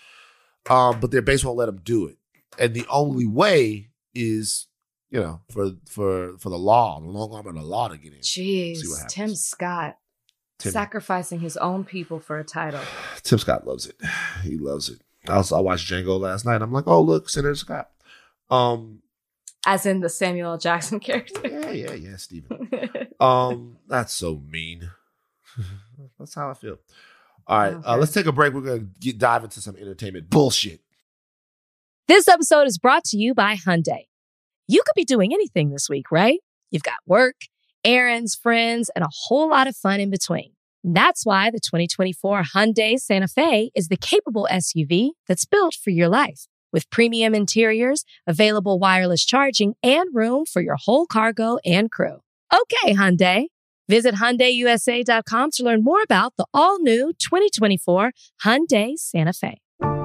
Um, but their base won't let them do it, and the only way is, you know, for for for the law, the long arm of the law to get in. Jeez, Tim. Scott Tim, sacrificing his own people for a title. [sighs] Tim Scott loves it. [sighs] He loves it. I also I watched Django last night. I'm like, oh look, Senator Scott. Um, As in the Samuel L. Jackson [laughs] character. yeah, yeah, yeah, Stephen. [laughs] Um, that's so mean. [laughs] that's how I feel. All right, uh, let's take a break. We're gonna get dive into some entertainment bullshit. This episode is brought to you by Hyundai. You could be doing anything this week, right? You've got work, errands, friends, and a whole lot of fun in between. That's why the 2024 Hyundai Santa Fe is the capable SUV that's built for your life. With premium interiors, available wireless charging, and room for your whole cargo and crew. Okay, Hyundai. Visit HyundaiUSA.com to learn more about the all-new 2024 Hyundai Santa Fe.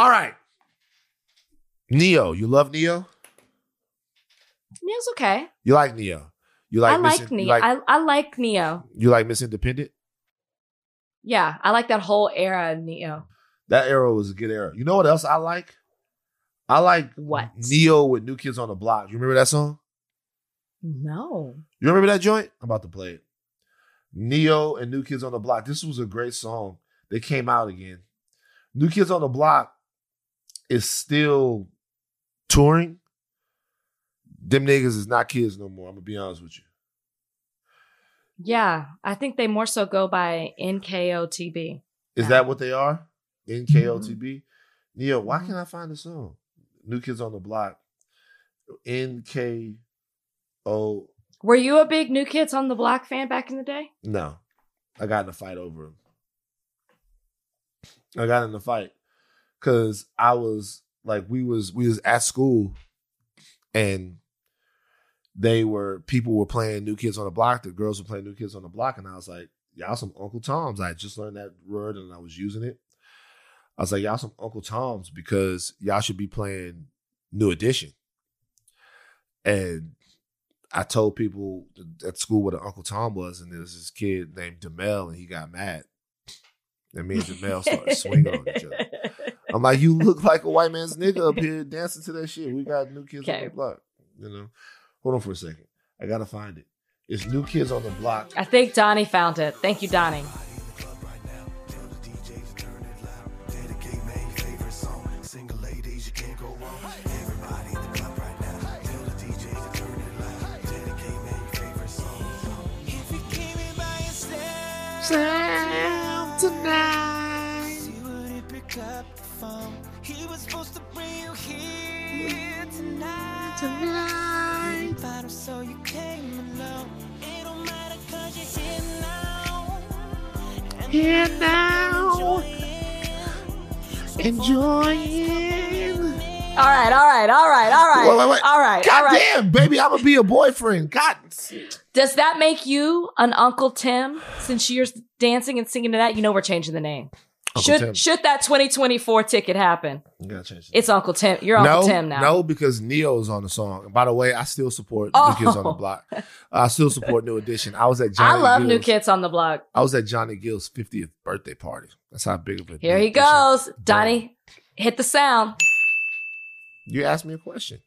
All right, Ne-Yo. You love Ne-Yo. Ne-Yo's okay. You like Ne-Yo. You like I Miss, like Ne-Yo. like, I, I like Ne-Yo. you like Miss Independent. Yeah, I like that whole era of Ne-Yo. That era was a good era. You know what else I like? I like What? Ne-Yo with New Kids on the Block. You remember that song? No. You remember that joint? I'm about to play it. Ne-Yo and New Kids on the Block. This was a great song. They came out again. New Kids on the Block is still touring. Them niggas is not kids no more. I'm gonna be honest with you. Yeah, I think they more so go by NKOTB. Is Yeah. that what they are? NKOTB? Mm-hmm. Ne-Yo, why mm-hmm. can't I find the song? New Kids on the Block. NKO. Were you a big New Kids on the Block fan back in the day? No, I got in a fight over him. I got in a fight because I was like, we was we was at school, and they were people were playing New Kids on the Block. The girls were playing New Kids on the Block, and I was like, y'all some Uncle Toms. I just learned that word and I was using it. I was like, y'all some Uncle Toms because y'all should be playing New Edition. And I told people at school what an Uncle Tom was, and there was this kid named Demel, and he got mad. And me and Demel started swinging on each other. [laughs] I'm like, you look like a [laughs] white man's nigga up here dancing to that shit. We got new kids on the block. You know, hold on for a second. I gotta find it. It's new kids on the block. I think Donnie found it. Thank you, Donnie. All right, all right, all right, all right. Wait, wait, wait. All right, God all right. damn, baby, I'm gonna be a boyfriend. God, Does that make you an Uncle Tim? Since you're dancing and singing to that, you know we're changing the name. Uncle should Tim. should that 2024 ticket happen? you gotta change it. It's Uncle Tim. You're no, Uncle Tim now. No, because Ne-Yo's on the song. And by the way, I still support Oh. New Kids on the oh. Block. I still support New Edition. I was at [laughs] I Johnny love New Gill's- Kids on the Block. I was at Johnny Gill's 50th birthday party. That's how big of a Here New he Edition- goes. Donnie, hit the sound. You asked me a question.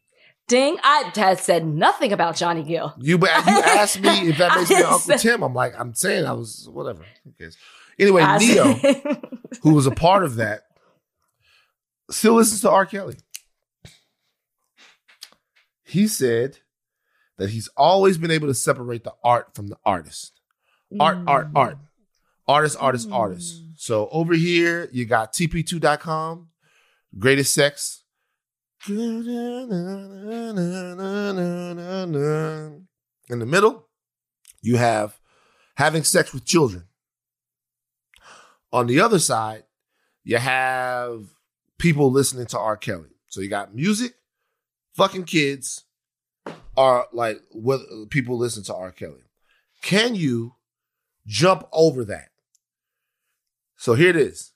Ding. I had said nothing about Johnny Gill. You you [laughs] asked me if that makes me Uncle Tim. I'm like, I'm saying I was whatever. Who cares? Anyway, I Ne-Yo, [laughs] who was a part of that, still listens to R. Kelly. He said that he's always been able to separate the art from the artist. Art, art, Mm. art. Artist, artist, artist. So over here, you got TP2.com, greatest sex. In the middle, you have having sex with children. On the other side, you have people listening to R. Kelly. So you got music, fucking kids, are like what people listen to R. Kelly. Can you jump over that? So here it is.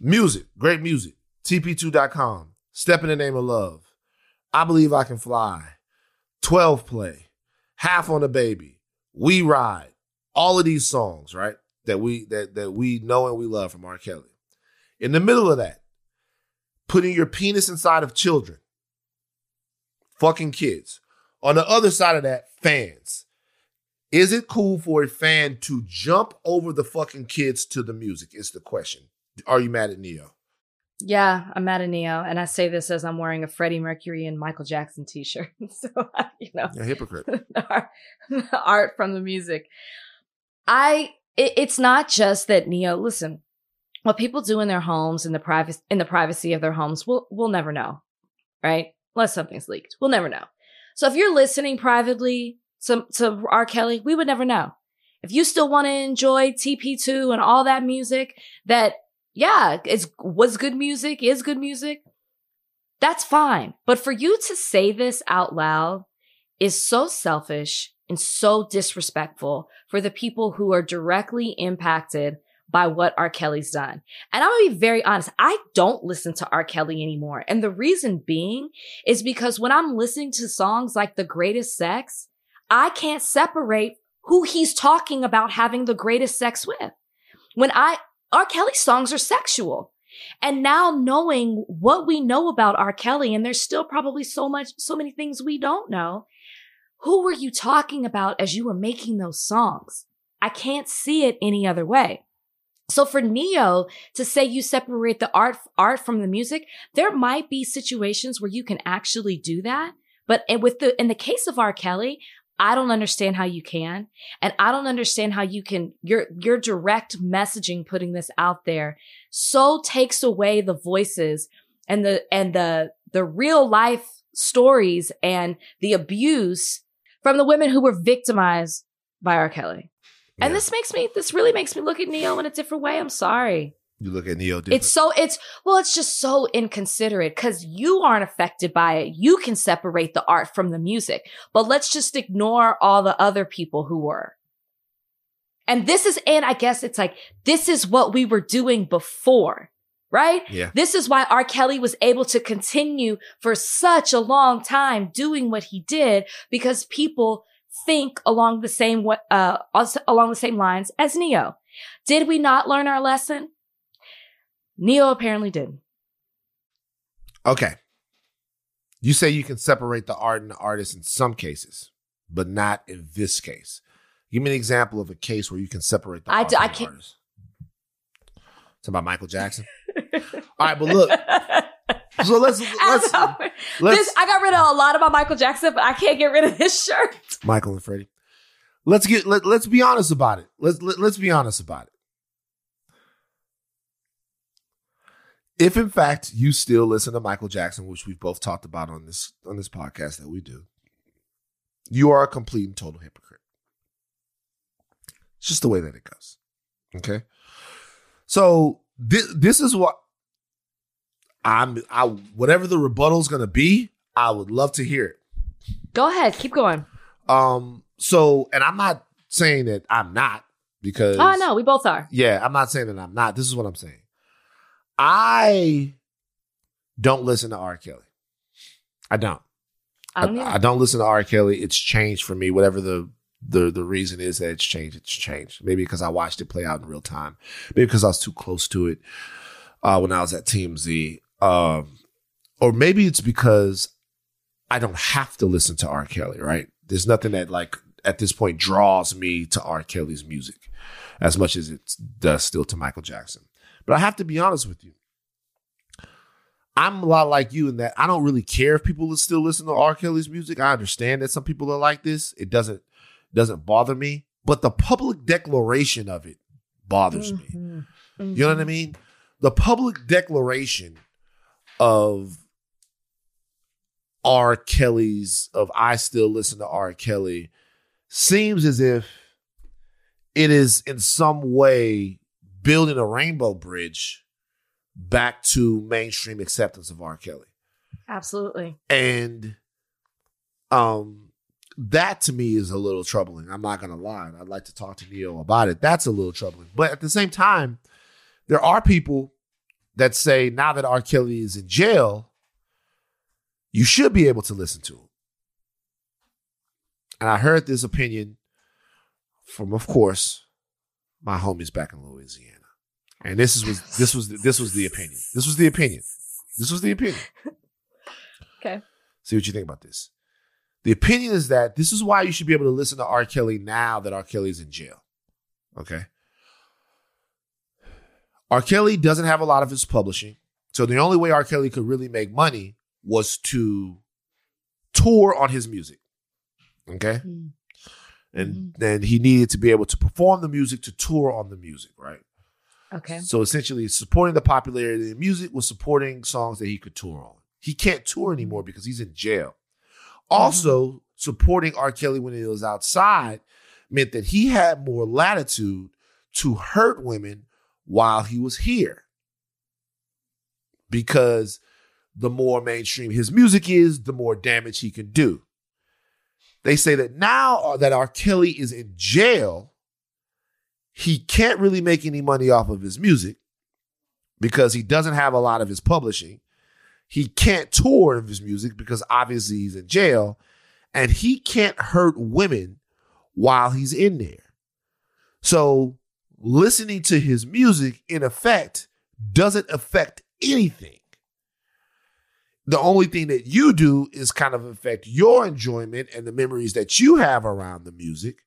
Music, great music. TP2.com. Step in the name of love. I believe I can fly. 12 play. Half on a baby. We ride. All of these songs, right? That we that that we know and we love from R. Kelly. In the middle of that, putting your penis inside of children. Fucking kids. On the other side of that, fans. Is it cool for a fan to jump over the fucking kids to the music? Is the question. Are you mad at Ne-Yo? Yeah, I'm mad at Ne-Yo, and I say this as I'm wearing a Freddie Mercury and Michael Jackson T-shirt. [laughs] so you know, a hypocrite. [laughs] art, art from the music. I. It, it's not just that Ne-Yo. Listen, what people do in their homes in the privacy in the privacy of their homes, we'll we'll never know, right? Unless something's leaked, we'll never know. So if you're listening privately to to R. Kelly, we would never know. If you still want to enjoy TP2 and all that music that yeah, it's was good music, is good music. That's fine. But for you to say this out loud is so selfish and so disrespectful for the people who are directly impacted by what R. Kelly's done. And I'm gonna be very honest, I don't listen to R. Kelly anymore. And the reason being is because when I'm listening to songs like The Greatest Sex, I can't separate who he's talking about having the greatest sex with. When I, R. Kelly songs are sexual. And now knowing what we know about R. Kelly, and there's still probably so much, so many things we don't know. Who were you talking about as you were making those songs? I can't see it any other way. So for Ne-Yo to say you separate the art, art from the music, there might be situations where you can actually do that. But with the, in the case of R. Kelly, I don't understand how you can. And I don't understand how you can, your, your direct messaging putting this out there so takes away the voices and the, and the, the real life stories and the abuse from the women who were victimized by R. Kelly. And this makes me, this really makes me look at Ne-Yo in a different way. I'm sorry. You look at Ne-Yo different. It's so, it's, well, it's just so inconsiderate because you aren't affected by it. You can separate the art from the music, but let's just ignore all the other people who were. And this is, and I guess it's like, this is what we were doing before, right? yeah. This is why R. Kelly was able to continue for such a long time doing what he did because people think along the same uh along the same lines as Ne-Yo. Did we not learn our lesson? Ne-Yo apparently did. Okay. You say you can separate the art and the artist in some cases, but not in this case. Give me an example of a case where you can separate the I art d- from I the can't- artist. It's about Michael Jackson. All right, but look. [laughs] So let's let's As- let's this, I got rid of a lot of my Michael Jackson, but I can't get rid of his shirt. Michael and Freddie. Let's get let, let's be honest about it. Let's let, let's be honest about it. If in fact you still listen to Michael Jackson, which we've both talked about on this on this podcast that we do, you are a complete and total hypocrite. It's just the way that it goes. Okay. So this this is what I'm I whatever the rebuttal is gonna be, I would love to hear it. Go ahead, keep going. Um, so, and I'm not saying that I'm not because Oh, no, we both are. Yeah, I'm not saying that I'm not. This is what I'm saying. I don't listen to R. Kelly. I don't. I don't I. I don't listen to R. Kelly. It's changed for me. Whatever the the the reason is that it's changed, it's changed. Maybe because I watched it play out in real time. Maybe because I was too close to it uh, when I was at TMZ. Um, or maybe it's because I don't have to listen to R. Kelly, right? There's nothing that like at this point draws me to R. Kelly's music as much as it does still to Michael Jackson. But I have to be honest with you. I'm a lot like you in that I don't really care if people still listen to R. Kelly's music. I understand that some people are like this. It doesn't doesn't bother me, but the public declaration of it bothers me. Mhm. You know what I mean? The public declaration of R. Kelly's, of I still listen to R. Kelly, seems as if it is in some way building a rainbow bridge back to mainstream acceptance of R. Kelly. Absolutely. And um that to me is a little troubling. I'm not gonna lie. I'd like to talk to Ne-Yo about it. That's a little troubling. But at the same time, there are people that say now that R. Kelly is in jail, you should be able to listen to him. And I heard this opinion from, of course, my homies back in Louisiana. And this is was this was this was the opinion. This was the opinion. This was the opinion. [laughs] Okay. See what you think about this. The opinion is that this is why you should be able to listen to R. Kelly now that R. Kelly's in jail. Okay. R. Kelly doesn't have a lot of his publishing. So the only way R. Kelly could really make money was to tour on his music. Okay. Mm. And hmm. then he needed to be able to perform the music to tour on the music, right? Okay. So essentially, supporting the popularity of the music was supporting songs that he could tour on. He can't tour hmm. anymore because he's in jail. Also, mm-hmm. supporting R. Kelly when he was outside meant that he had more latitude to hurt women while he was here. Because the more mainstream his music is, the more damage he can do. They say that now uh, that R. Kelly is in jail, he can't really make any money off of his music because he doesn't have a lot of his publishing. He can't tour of his music because obviously he's in jail and he can't hurt women while he's in there. So listening to his music in effect doesn't affect anything. The only thing that you do is kind of affect your enjoyment and the memories that you have around the music.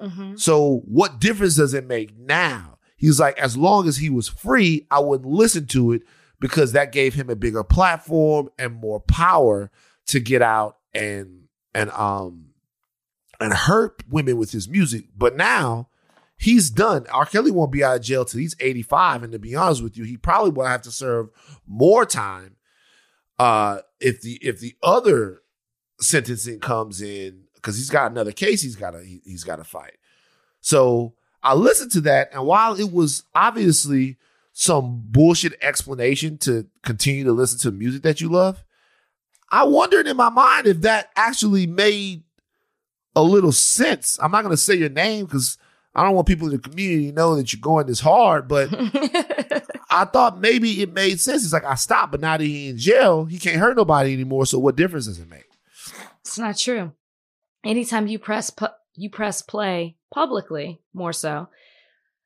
Mm-hmm. So what difference does it make now? He's like, as long as he was free, I wouldn't listen to it because that gave him a bigger platform and more power to get out and and um and hurt women with his music. But now he's done. R. Kelly won't be out of jail till he's 85. And to be honest with you, he probably will have to serve more time uh if the if the other sentencing comes in because he's got another case he's got to he, he's got to fight. So I listened to that, and while it was obviously some bullshit explanation to continue to listen to music that you love, I wondered in my mind if that actually made a little sense. I'm not going to say your name because I don't want people in the community to know that you're going this hard, but [laughs] I thought maybe it made sense. It's like I stopped, but now that he's in jail, he can't hurt nobody anymore. So what difference does it make? It's not true. Anytime you press pu- you press play publicly, more so,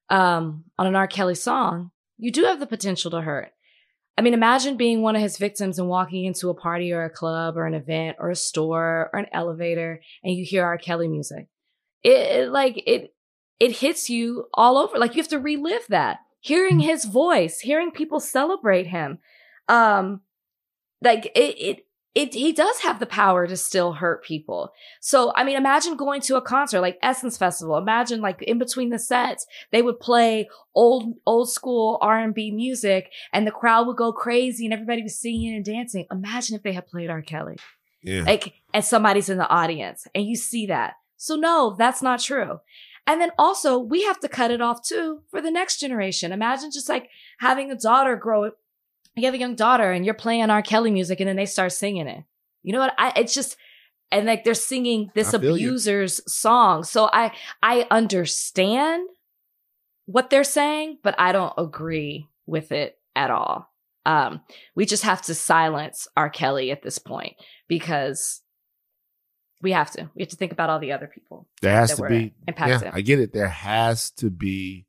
um, on an R. Kelly song, you do have the potential to hurt. I mean, imagine being one of his victims and walking into a party or a club or an event or a store or an elevator and you hear R. Kelly music. It, it like it it hits you all over. Like you have to relive that. Hearing his voice, hearing people celebrate him. Um like it it it he does have the power to still hurt people. So I mean, imagine going to a concert like Essence Festival. Imagine like in between the sets, they would play old old school R and B music, and the crowd would go crazy, and everybody was singing and dancing. Imagine if they had played R. Kelly, Yeah. like, and somebody's in the audience, and you see that. So no, that's not true. And then also, we have to cut it off too for the next generation. Imagine just like having a daughter grow you have a young daughter and you're playing R. Kelly music and then they start singing it. You know what? I, it's just, and like they're singing this feel you. abuser's song. So I, I understand what they're saying, but I don't agree with it at all. Um, we just have to silence R. Kelly at this point because we have to. We have to think about all the other people. There has to be. impacted. Yeah, I get it. There has to be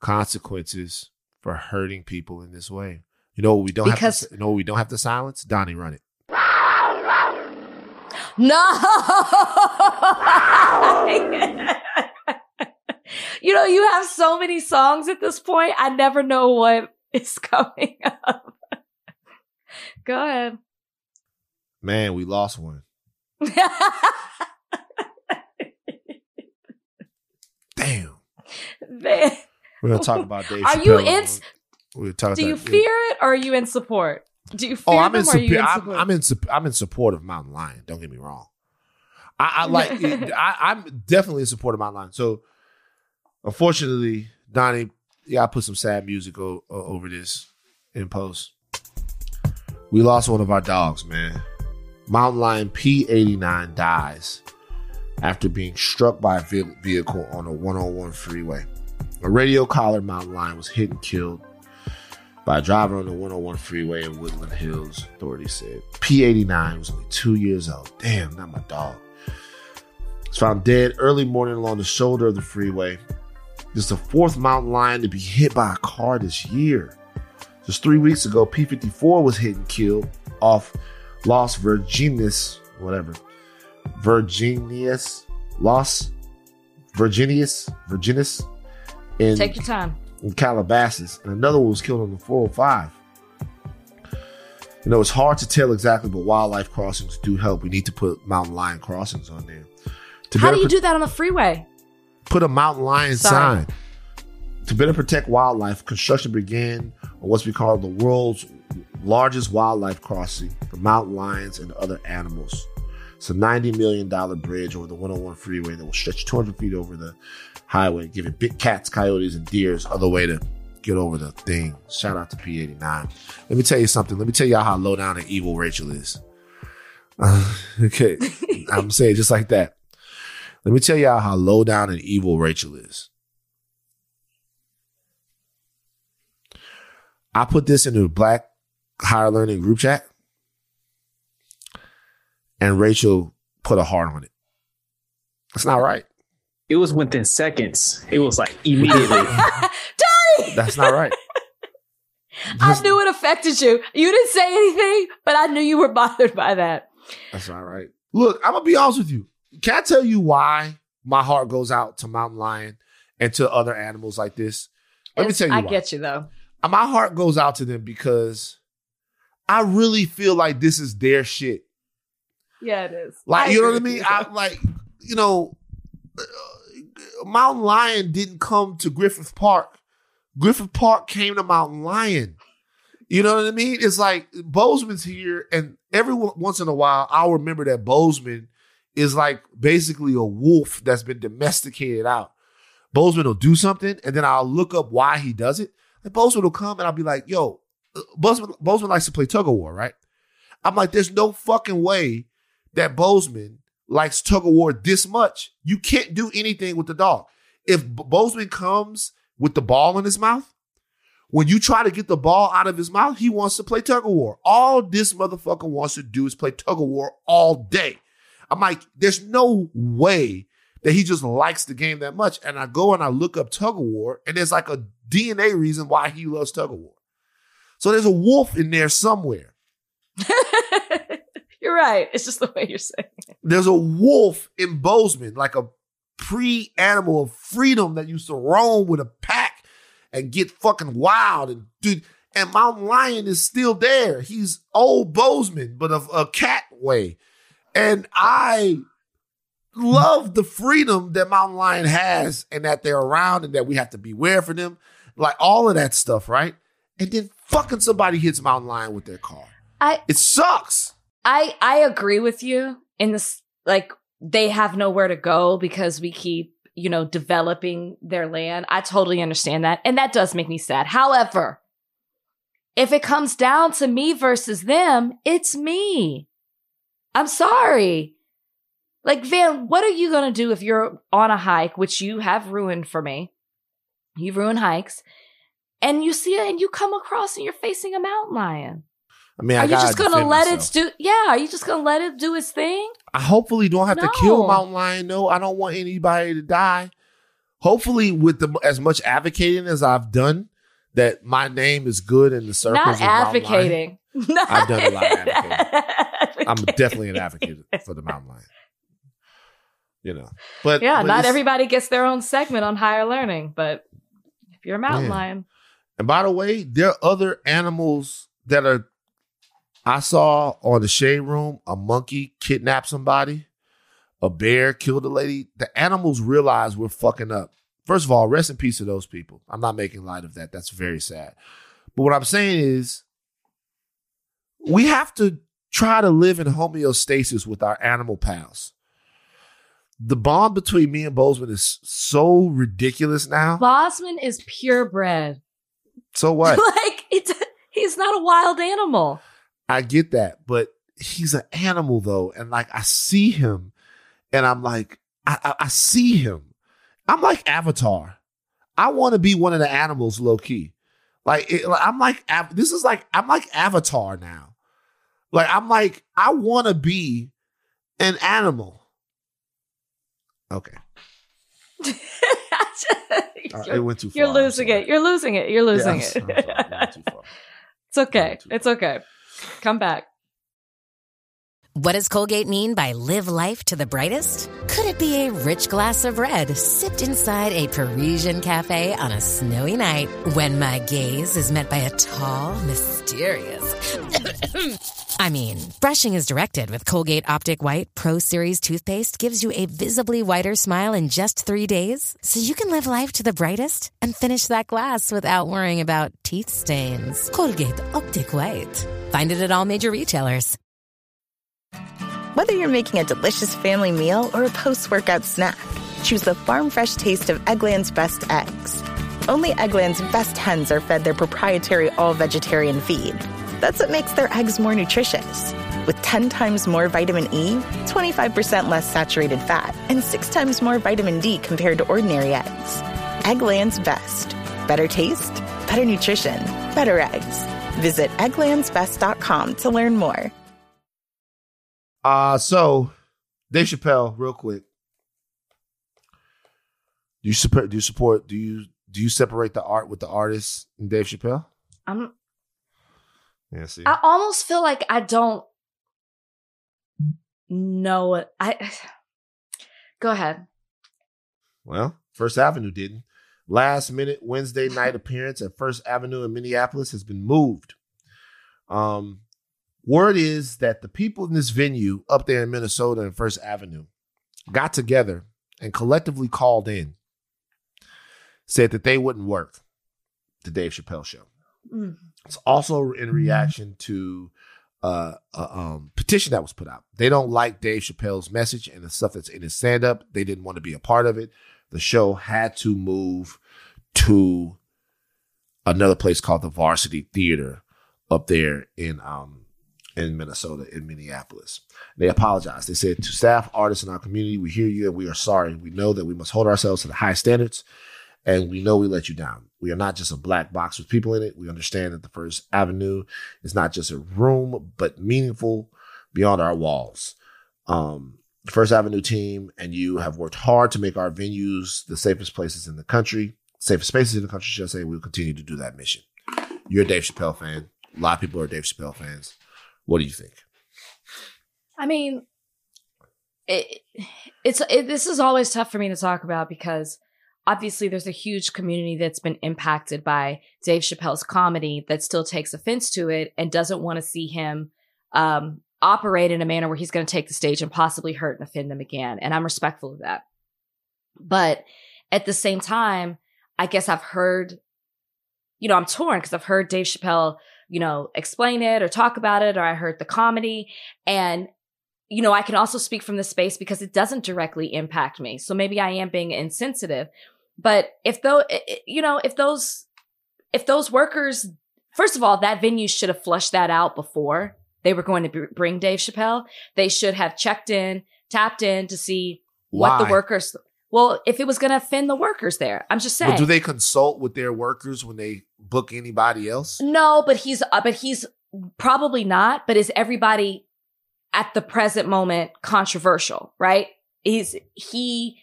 consequences for hurting people in this way. You know what we don't Because- have to. You know we don't have to silence. Donnie, run it. No. [laughs] you know, you have so many songs at this point. I never know what [laughs] is coming up. Go ahead. Man, we lost one. Damn. Man, We're gonna talk about Dave. Are you in- We're talking do you fear it or are you in support? Do you oh, fear Oh, I'm them in, or are you suppo- in I'm, support? I'm in. sup- I'm in support of Mountain Lion. Don't get me wrong. I, I like. [laughs] I, I'm definitely in support of Mountain Lion. So, unfortunately, Donnie, yeah, I put some sad music o- over this in post. We lost one of our dogs, man. Mountain Lion P89 dies after being struck by a vehicle on a 101 freeway. A radio collar mountain lion was hit and killed by a driver on the 101 freeway in Woodland Hills, authorities said. P89 was only two years old. Damn, not my dog. Was found dead early morning along the shoulder of the freeway. This is the fourth mountain lion to be hit by a car this year. Just three weeks ago, P54 was hit and killed off Los Virginias, whatever. Virginius, Los Virginius, Virginius, in Take your time. in Calabasas, and another one was killed on the 405. You know, it's hard to tell exactly, but wildlife crossings do help. We need to put mountain lion crossings on there. To How do you pro- do that on the freeway? put a mountain lion Sorry. sign. To better protect wildlife, construction began on what's we call the world's largest wildlife crossing for mountain lions and other animals. It's a $90 million bridge over the 101 freeway that will stretch 200 feet over the highway, giving big cats, coyotes, and deers other way to get over the thing. Shout out to P89. Let me tell you something. Let me tell y'all how low down and evil Rachel is. Uh, [laughs] okay. [laughs] I'm saying just like that. Let me tell y'all how low down and evil Rachel is. I put this into the Black Higher Learning group chat, and Rachel put a heart on it. That's not right. It was within seconds. It was like immediately. [laughs] Donnie! That's not right. [laughs] I knew it affected you. You didn't say anything, but I knew you were [laughs] bothered by that. That's not right. Look, I'm gonna be honest with you. Can I tell you why my heart goes out to mountain lion and to other animals like this? Let me tell you I why. get you though. my heart goes out to them because I really feel like this is their shit. Yeah, it is. Like, I you know what I mean? I like, you know, uh, Mountain Lion didn't come to Griffith Park. Griffith Park came to Mountain Lion. You know what I mean? It's like Bozeman's here, and every once in a while, I'll remember that Bozeman is like basically a wolf that's been domesticated out. Bozeman will do something, and then I'll look up why he does it. And Bozeman will come, and I'll be like, "Yo, Bozeman, Bozeman likes to play tug of war, right?" I'm like, "There's no fucking way that Bozeman likes tug of war this much. You can't do anything with the dog. If Bozeman comes with the ball in his mouth, when you try to get the ball out of his mouth, he wants to play tug of war. All this motherfucker wants to do is play tug of war all day. I'm like, there's no way that he just likes the game that much. And I go and I look up tug of war, and there's like a DNA reason why he loves tug of war. So there's a wolf in there somewhere. [laughs] You're right. It's just the way you're saying. it. there's a wolf in Bozeman, like a pre-animal of freedom that used to roam with a pack and get fucking wild and dude. And Mountain Lion is still there. He's old Bozeman, but of a cat way. And I love the freedom that Mountain Lion has and that they're around and that we have to beware for them. Like all of that stuff, right? And then fucking somebody hits Mountain Lion with their car. I It sucks. I I agree with you in this like they have nowhere to go because we keep, you know, developing their land. I totally understand that. And that does make me sad. However, if it comes down to me versus them, it's me. I'm sorry. Like Van, what are you going to do if you're on a hike which you have ruined for me? You've ruined hikes. And you see it and you come across and you're facing a mountain lion. I mean, I are you just gonna let myself. it do? Yeah, are you just gonna let it do its thing? I hopefully don't have to kill No. mountain lion. No, I don't want anybody to die. Hopefully, with the as much advocating as I've done, that my name is good in the circles. Not of Mountain Lion. advocating. [laughs] I've done a lot of advocating. I'm definitely an advocate for the mountain lion. You know, but yeah, but not everybody gets their own segment on higher learning, but if you're a mountain Yeah. lion, And by the way, there are other animals that are. I saw on the shade room a monkey kidnap somebody, a bear killed a lady. The animals realize we're fucking up. First of all, rest in peace to those people. I'm not making light of that. That's very sad. But what I'm saying is, we have to try to live in homeostasis with our animal pals. The bond between me and Bozeman is so ridiculous now. Bosman is purebred. So [laughs] what? like it's he's not a wild animal. I get that, but he's an animal though, and like I see him, and I'm like, I, I, I see him. I'm like Avatar. I want to be one of the animals, low key. Like it, I'm like this is like I'm like Avatar now. Like I'm like I want to be an animal. Okay, [laughs] [laughs] Uh, you're went too far. you're losing it. You're losing it. You're losing Yeah, it. I'm. It went too far. [laughs] it's okay. Went It's okay. Come back. What does Colgate mean by live life to the brightest? Could it be a rich glass of red sipped inside a Parisian cafe on a snowy night when my gaze is met by a tall, mysterious. [coughs] I mean, brushing is directed with Colgate Optic White Pro Series toothpaste gives you a visibly whiter smile in just three days, so you can live life to the brightest and finish that glass without worrying about teeth stains. Colgate Optic White. Find it at all major retailers. Whether you're making a delicious family meal or a post workout snack, choose the farm fresh taste of Eggland's best eggs. Only Eggland's best hens are fed their proprietary all vegetarian feed. That's what makes their eggs more nutritious. With 10 times more vitamin E, 25% less saturated fat, and 6 times more vitamin D compared to ordinary eggs. Eggland's best. Better taste, better nutrition, better eggs. Visit egglandsbest.com to learn more. Uh so Dave Chappelle, real quick. Do you support do you support do you do you separate the art with the artist in Dave Chappelle? I'm Yeah, see. I almost feel like I don't know it. I [sighs] go ahead. Well, First Avenue didn't. Last minute Wednesday night [laughs] appearance at First Avenue in Minneapolis has been moved. Um, word is that the people in this venue up there in Minnesota and First Avenue got together and collectively called in, said that they wouldn't work the Dave Chappelle show. Mm. It's also in reaction to uh, a um, petition that was put out. They don't like Dave Chappelle's message and the stuff that's in his stand up. They didn't want to be a part of it. The show had to move to another place called the Varsity Theater up there in um in Minnesota, in Minneapolis. They apologized. They said to staff, artists in our community, we hear you and we are sorry. We know that we must hold ourselves to the high standards and we know we let you down. We are not just a black box with people in it. We understand that the First Avenue is not just a room, but meaningful beyond our walls. Um, the First Avenue team and you have worked hard to make our venues the safest places in the country, safest spaces in the country, should I say. We'll continue to do that mission. You're a Dave Chappelle fan. A lot of people are Dave Chappelle fans. What do you think? I mean, it, it's it, this is always tough for me to talk about because obviously there's a huge community that's been impacted by Dave Chappelle's comedy that still takes offense to it and doesn't want to see him um, operate in a manner where he's going to take the stage and possibly hurt and offend them again. And I'm respectful of that. But at the same time, I guess I've heard, you know, I'm torn because I've heard Dave Chappelle, you know, explain it or talk about it, or I heard the comedy. And you know, I can also speak from the space because it doesn't directly impact me. So maybe I am being insensitive. But if though, you know, if those, if those workers, first of all, that venue should have flushed that out before they were going to br- bring Dave Chappelle. They should have checked in, tapped in to see what the workers, well, if it was going to offend the workers there, I'm just saying. But do they consult with their workers when they book anybody else? No, but he's uh, but he's probably not. But is everybody at the present moment controversial? Right? Is he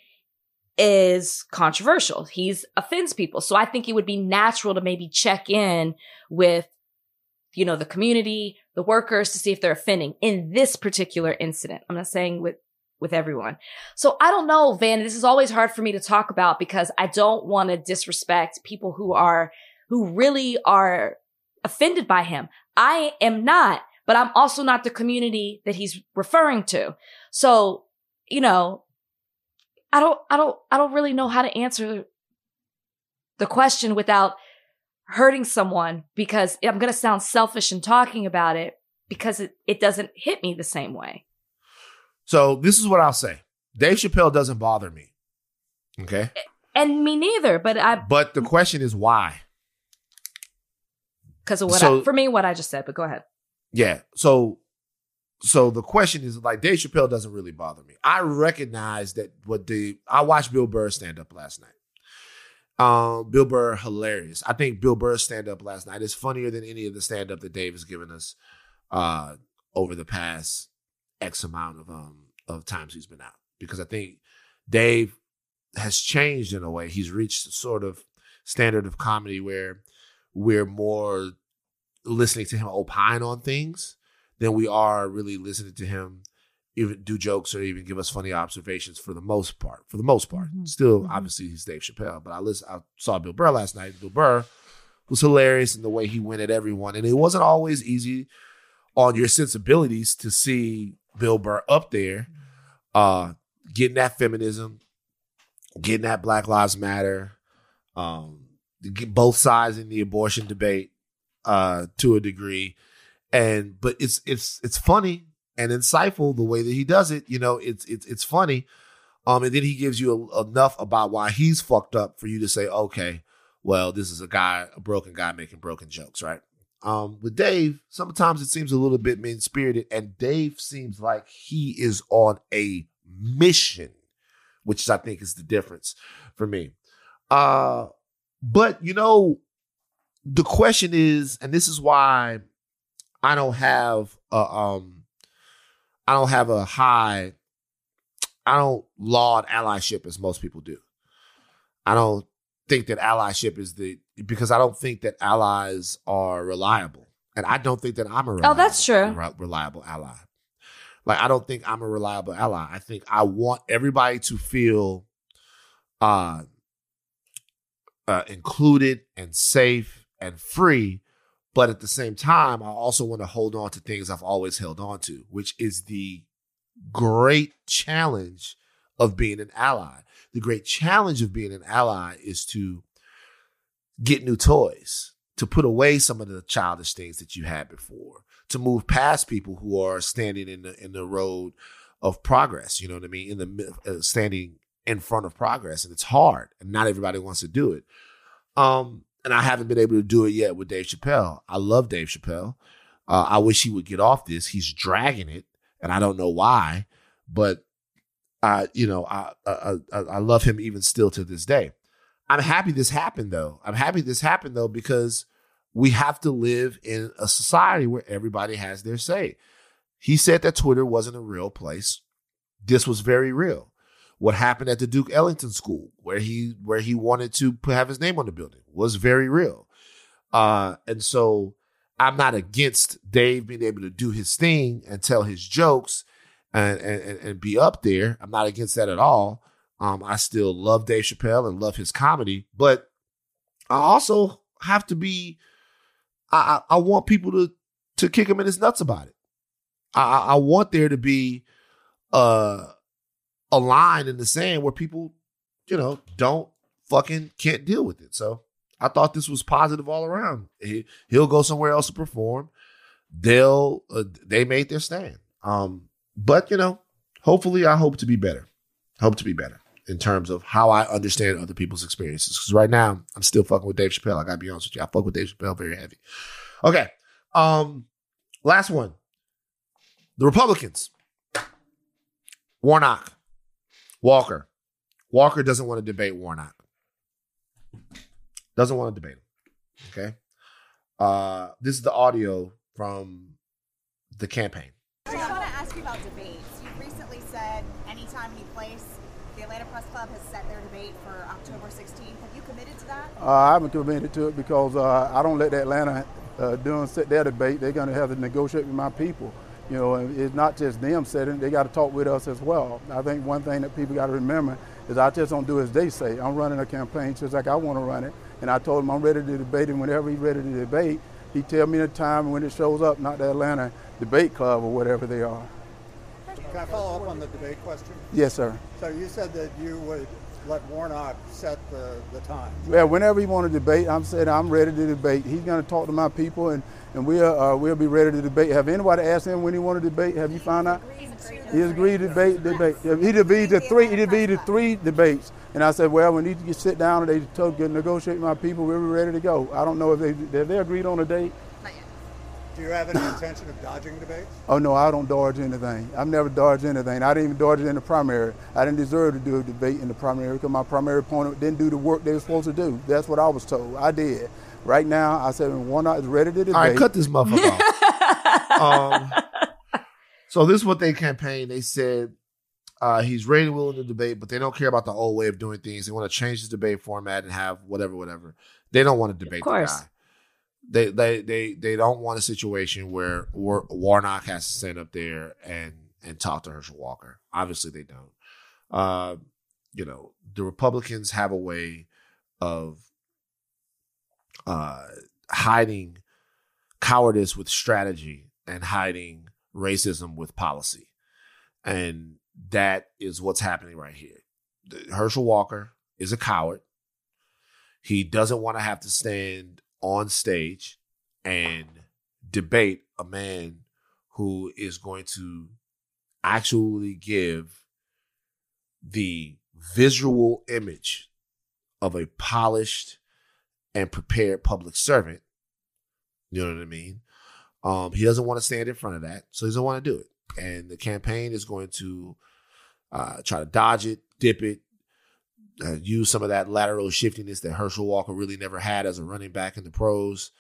is controversial. He's offends people. So I think it would be natural to maybe check in with you know the community, the workers to see if they're offending in this particular incident. I'm not saying with with everyone. So I don't know, Van. This is always hard for me to talk about because I don't want to disrespect people who are who really are offended by him. I am not, but I'm also not the community that he's referring to. So, you know, I don't, I don't, I don't really know how to answer the question without hurting someone because I'm going to sound selfish in talking about it because it, it doesn't hit me the same way. So this is what I'll say. Dave Chappelle doesn't bother me. Okay. And me neither, but I. But the question is why? Because of what So- I, for me, what I just said, but go ahead. Yeah. So so the question is like Dave Chappelle doesn't really bother me. I recognize that what the I watched Bill Burr stand up last night. Um, Bill Burr hilarious. I think Bill Burr's stand up last night is funnier than any of the stand up that Dave has given us uh over the past X amount of um of times he's been out. Because I think Dave has changed in a way. He's reached a sort of standard of comedy where we're more listening to him opine on things than we are really listening to him even do jokes or even give us funny observations for the most part. For the most part, still obviously he's Dave Chappelle, but I listen. I saw Bill Burr last night. Bill Burr was hilarious in the way he went at everyone, and it wasn't always easy on your sensibilities to see Bill Burr up there, uh, getting that feminism, getting that Black Lives Matter, um, get both sides in the abortion debate uh, to a degree, and but it's it's it's funny and insightful the way that he does it. You know, it's it's it's funny, um, and then he gives you a, enough about why he's fucked up for you to say, okay, well, this is a guy, a broken guy making broken jokes, right? Um, with Dave, sometimes it seems a little bit mean spirited, and Dave seems like he is on a mission, which I think is the difference for me. Uh, but you know, the question is, and this is why I don't have a um, I don't have a high, I don't laud allyship as most people do. I don't think that allyship is the because I don't think that allies are reliable, and I don't think that I'm a reliable, Oh, that's true. re- reliable ally. Like I don't think I'm a reliable ally. I think I want everybody to feel uh, uh included and safe and free, but at the same time, I also want to hold on to things I've always held on to, which is the great challenge of being an ally. The great challenge of being an ally is to get new toys, to put away some of the childish things that you had before, to move past people who are standing in the in the road of progress. You know what I mean? In the uh, standing in front of progress, and it's hard, and not everybody wants to do it. Um, and I haven't been able to do it yet with Dave Chappelle. I love Dave Chappelle. Uh, I wish he would get off this. He's dragging it, and I don't know why, but I, you know, I, I I I love him even still to this day. I'm happy this happened though. I'm happy this happened though because we have to live in a society where everybody has their say. He said that Twitter wasn't a real place. This was very real. What happened at the Duke Ellington School, where he where he wanted to put, have his name on the building, was very real. Uh, and so I'm not against Dave being able to do his thing and tell his jokes and and, and be up there. I'm not against that at all. Um, I still love Dave Chappelle and love his comedy, but I also have to be. I I I want people to to kick him in his nuts about it. I I I want there to be uh a line in the sand where people, you know, don't fucking can't deal with it. So I thought this was positive all around. He, he'll go somewhere else to perform. They'll uh, they made their stand. Um, but you know, hopefully, I hope to be better. Hope to be better in terms of how I understand other people's experiences. Because right now, I'm still fucking with Dave Chappelle. I gotta be honest with you. I fuck with Dave Chappelle very heavy. Okay. Um, last one. The Republicans. Warnock. Walker. Walker doesn't want to debate Warnock. Doesn't want to debate him. Okay. Uh, this is the audio from the campaign. I just want to ask you about debates. You've recently said anytime, any place, the Atlanta Press Club has set their debate for October 16th. Have you committed to that? Uh, I haven't committed to it because uh, I don't let the Atlanta uh, doing set their debate, they're going to have to negotiate with my people. You know, it's not just them sitting; they got to talk with us as well. I think one thing that people got to remember is I just don't do as they say. I'm running a campaign just like I want to run it, and I told him I'm ready to debate, and whenever he's ready to debate, he tell me the time when it shows up, not the Atlanta Debate Club or whatever they are. Can I follow up on the debate question? Yes, sir. So you said that you would let Warnock set the, the time. Yeah, whenever he want to debate, I'm saying I'm ready to debate. He's going to talk to my people, and, and we'll, uh, we'll be ready to debate. Have anybody asked him when he want to debate? Have you found out? He agreed to debate. debate. He agreed to three. He agreed to three debates. And I said, well, we need to sit down and they told, negotiate with my people. We're ready to go. I don't know if they have they agreed on a date. Do you have any intention of dodging debates? Oh no, I don't dodge anything. I've never dodged anything. I didn't even dodge it in the primary. I didn't deserve to do a debate in the primary because my primary opponent didn't do the work they were supposed to do. That's what I was told. I did. Right now, I said when one is ready to debate. All right, cut this motherfucker off. [laughs] um, so this is what they campaigned. They said uh, he's ready and willing to debate, but they don't care about the old way of doing things. They want to change the debate format and have whatever, whatever. They don't want to debate the guy. They they they they don't want a situation where War- Warnock has to stand up there and and talk to Herschel Walker. Obviously, they don't. Uh, you know, the Republicans have a way of uh, hiding cowardice with strategy and hiding racism with policy, and that is what's happening right here. Herschel Walker is a coward. He doesn't want to have to stand on stage and debate a man who is going to actually give the visual image of a polished and prepared public servant. You know what I mean? Um, he doesn't want to stand in front of that, so he doesn't want to do it. And the campaign is going to uh, try to dodge it, dip it, uh, use some of that lateral shiftiness that Herschel Walker really never had as a running back in the pros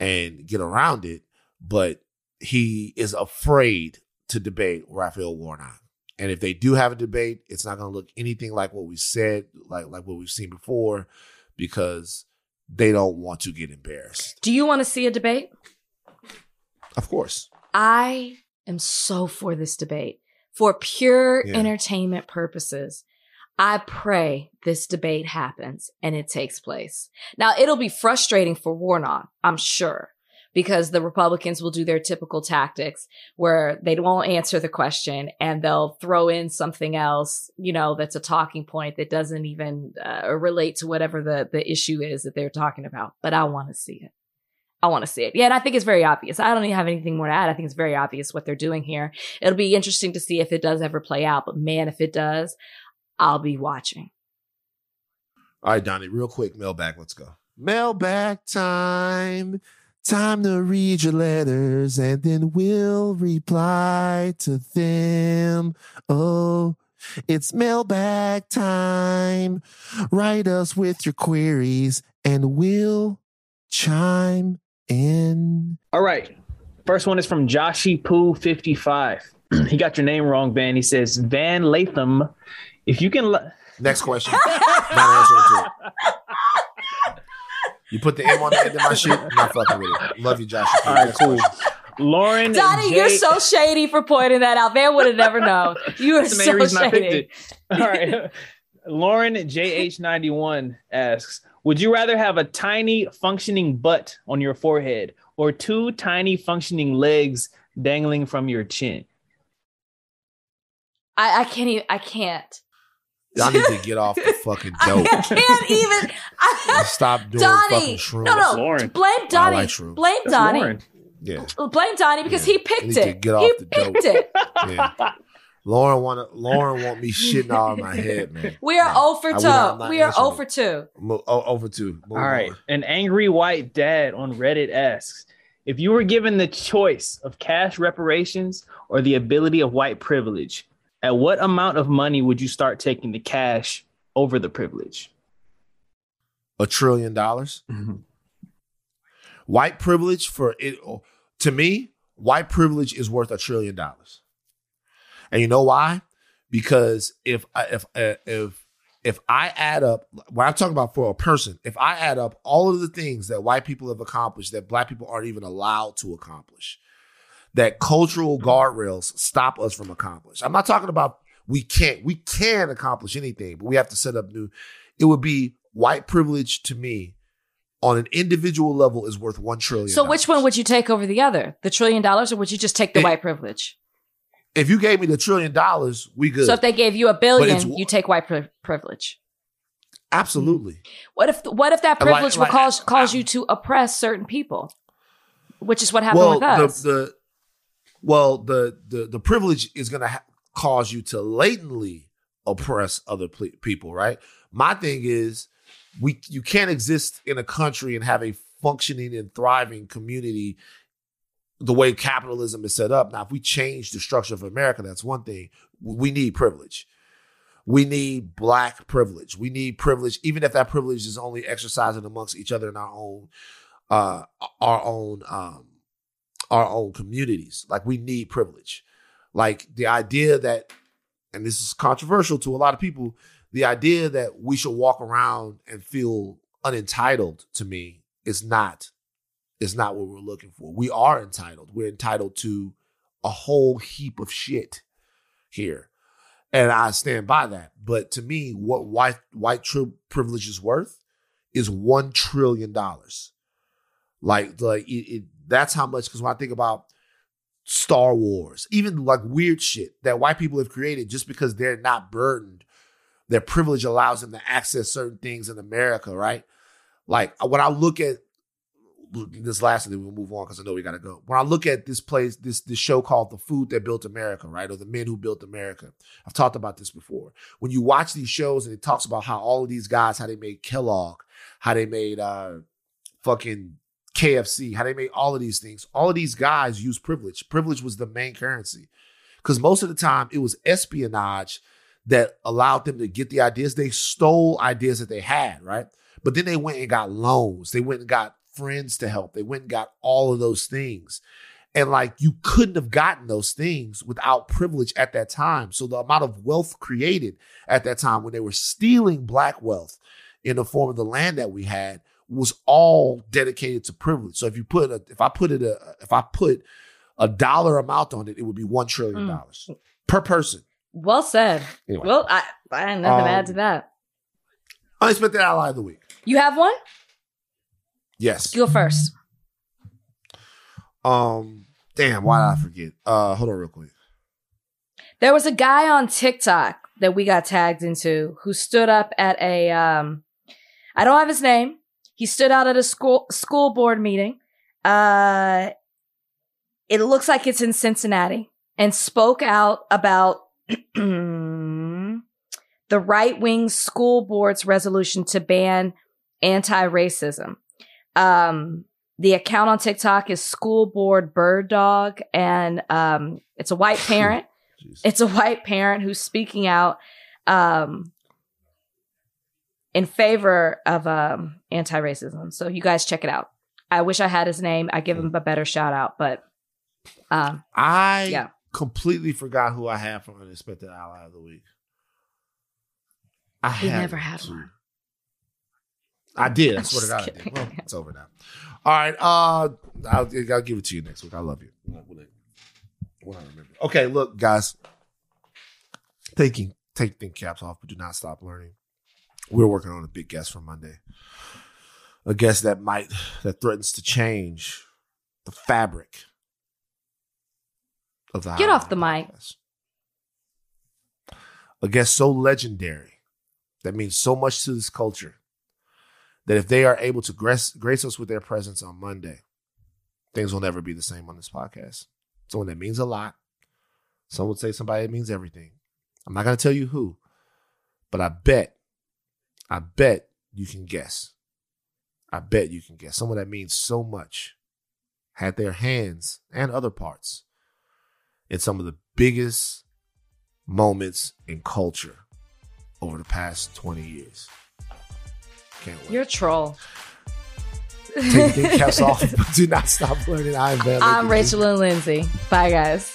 and get around it. But he is afraid to debate Raphael Warnock. And if they do have a debate, it's not going to look anything like what we said, like like what we've seen before, because they don't want to get embarrassed. Do you want to see a debate? Of course. I am so for this debate for pure Yeah. entertainment purposes. I pray this debate happens and it takes place. Now, it'll be frustrating for Warnock, I'm sure, because the Republicans will do their typical tactics where they won't answer the question and they'll throw in something else, you know, that's a talking point that doesn't even uh, relate to whatever the, the issue is that they're talking about. But I want to see it. I want to see it. Yeah, and I think it's very obvious. I don't even have anything more to add. I think it's very obvious what they're doing here. It'll be interesting to see if it does ever play out. But man, if it does, I'll be watching. All right, Donnie, real quick, mailbag. Let's go. Mailbag time. Time to read your letters and then we'll reply to them. Oh, it's mailbag time. Write us with your queries and we'll chime in. All right. First one is from Joshy Poo 55. [clears throat] he got your name wrong, Van. He says Van Latham. If you can. L- Next question. Not answering to it. You put the M on the end of my shit. Not fucking with it. Love you, Josh. All right, cool. Lauren. Donnie, J- you're so shady for pointing that out. Van would have never known. You are That's the main so reason I picked shady. All right. Lauren JH91 asks Would you rather have a tiny functioning butt on your forehead or two tiny functioning legs dangling from your chin? I, I can't even. I can't. Y'all need to [laughs] get off the fucking dope. I can't even. I, Stop doing Donnie, fucking shrooms. no, no. Lauren. Blame Donnie. like shrooms. Blame That's Donnie. Lauren. Yeah. Blame Donnie because Yeah. he picked You need to it. get off he the picked dope. it. Yeah. Lauren want Lauren want me shitting all in my head, man. We are 0 for 2. not- I'm not we are answering 0 for 2. Mo- oh, oh over two. Move All right. on. An angry white dad on Reddit asks If you were given the choice of cash reparations or the ability of white privilege, at what amount of money would you start taking the cash over the privilege? A trillion dollars. White privilege for it to me, white privilege is worth a trillion dollars. And you know why? Because if I- if uh, if if I add up, when I'm talking about for a person, if I add up all of the things that white people have accomplished that black people aren't even allowed to accomplish, that cultural guardrails stop us from accomplishing. I'm not talking about we can't, we can accomplish anything, but we have to set up new. It would be white privilege to me on an individual level is worth one trillion. So which one would you take over the other? The trillion dollars, or would you just take the It- white privilege? If you gave me the trillion dollars, we good. So if they gave you a billion, you take white pri- privilege. Absolutely. What if what if that privilege like- will cause cause you to oppress certain people, which is what happened well, with us? The, the well, the the the privilege is going to ha- cause you to latently oppress other ple- people, right? My thing is, we you can't exist in a country and have a functioning and thriving community the way capitalism is set up. Now, if we change the structure of America, that's one thing. We need privilege. We need black privilege. We need privilege, even if that privilege is only exercising amongst each other in our own, uh, our own, um, our own communities. Like we need privilege. Like the idea that, and this is controversial to a lot of people, the idea that we should walk around and feel unentitled to me is not is not what we're looking for. We are entitled. We're entitled to a whole heap of shit here. And I stand by that. But to me, what white white tri- privilege is worth is one trillion dollars. Like, like it, it, that's how much. Because when I think about Star Wars, even like weird shit that white people have created, just because they're not burdened, their privilege allows them to access certain things in America, right? Like when I look at this last, thing, we'll move on because I know we got to go. When I look at this place, this this show called "The Food That Built America," right, or "The Men Who Built America," I've talked about this before. When you watch these shows and it talks about how all of these guys, how they made Kellogg, how they made uh, fucking KFC, how they made all of these things. All of these guys use privilege. Privilege was the main currency because most of the time it was espionage that allowed them to get the ideas. They stole ideas that they had, right? But then they went and got loans. They went and got friends to help. They went and got all of those things. And like you couldn't have gotten those things without privilege at that time. So the amount of wealth created at that time when they were stealing black wealth in the form of the land that we had was all dedicated to privilege. So if you put a, if I put it a, if I put a dollar amount on it, it would be one trillion dollars per person. well said. Anyway. Well, I I had nothing to add Um, to that. Unexpected ally of the week. You have one? Yes. Go first. Um. Damn. Why did I forget? Uh. Hold on, real quick. There was a guy on TikTok that we got tagged into who stood up at a um I don't have his name. He stood out at a school school board meeting. Uh it looks like it's in Cincinnati and spoke out about [clears throat] the right-wing school board's resolution to ban anti-racism. Um the account on TikTok is school board bird dog and um it's a white [laughs] parent. It's a white parent who's speaking out um, in favor of um, anti-racism. So you guys check it out. I wish I had his name. I give him a better shout out, but um, I Yeah. completely forgot who I had for unexpected ally of the week. I he had never had too. one. I did. I swear to just God, I did. Well, it's over now. All right. Uh, I'll, I'll give it to you next week. I love you. When I, when I remember. Okay, look, guys. Taking take think caps off, but do not stop learning. We're working on a big guest for Monday. A guest that might that threatens to change the fabric of the Get off the mic. a guest so legendary that means so much to this culture that if they are able to grace, grace us with their presence on Monday, things will never be the same on this podcast. Someone that means a lot. Some would say somebody that means everything. I'm not going to tell you who, but I bet, I bet you can guess. I bet you can guess. Someone that means so much had their hands and other parts in some of the biggest moments in culture over the past 20 years. Can't wait. You're a troll. Take your [laughs] caps off, but do not stop learning. I'm I'm Rachel and Lindsay. Bye, guys.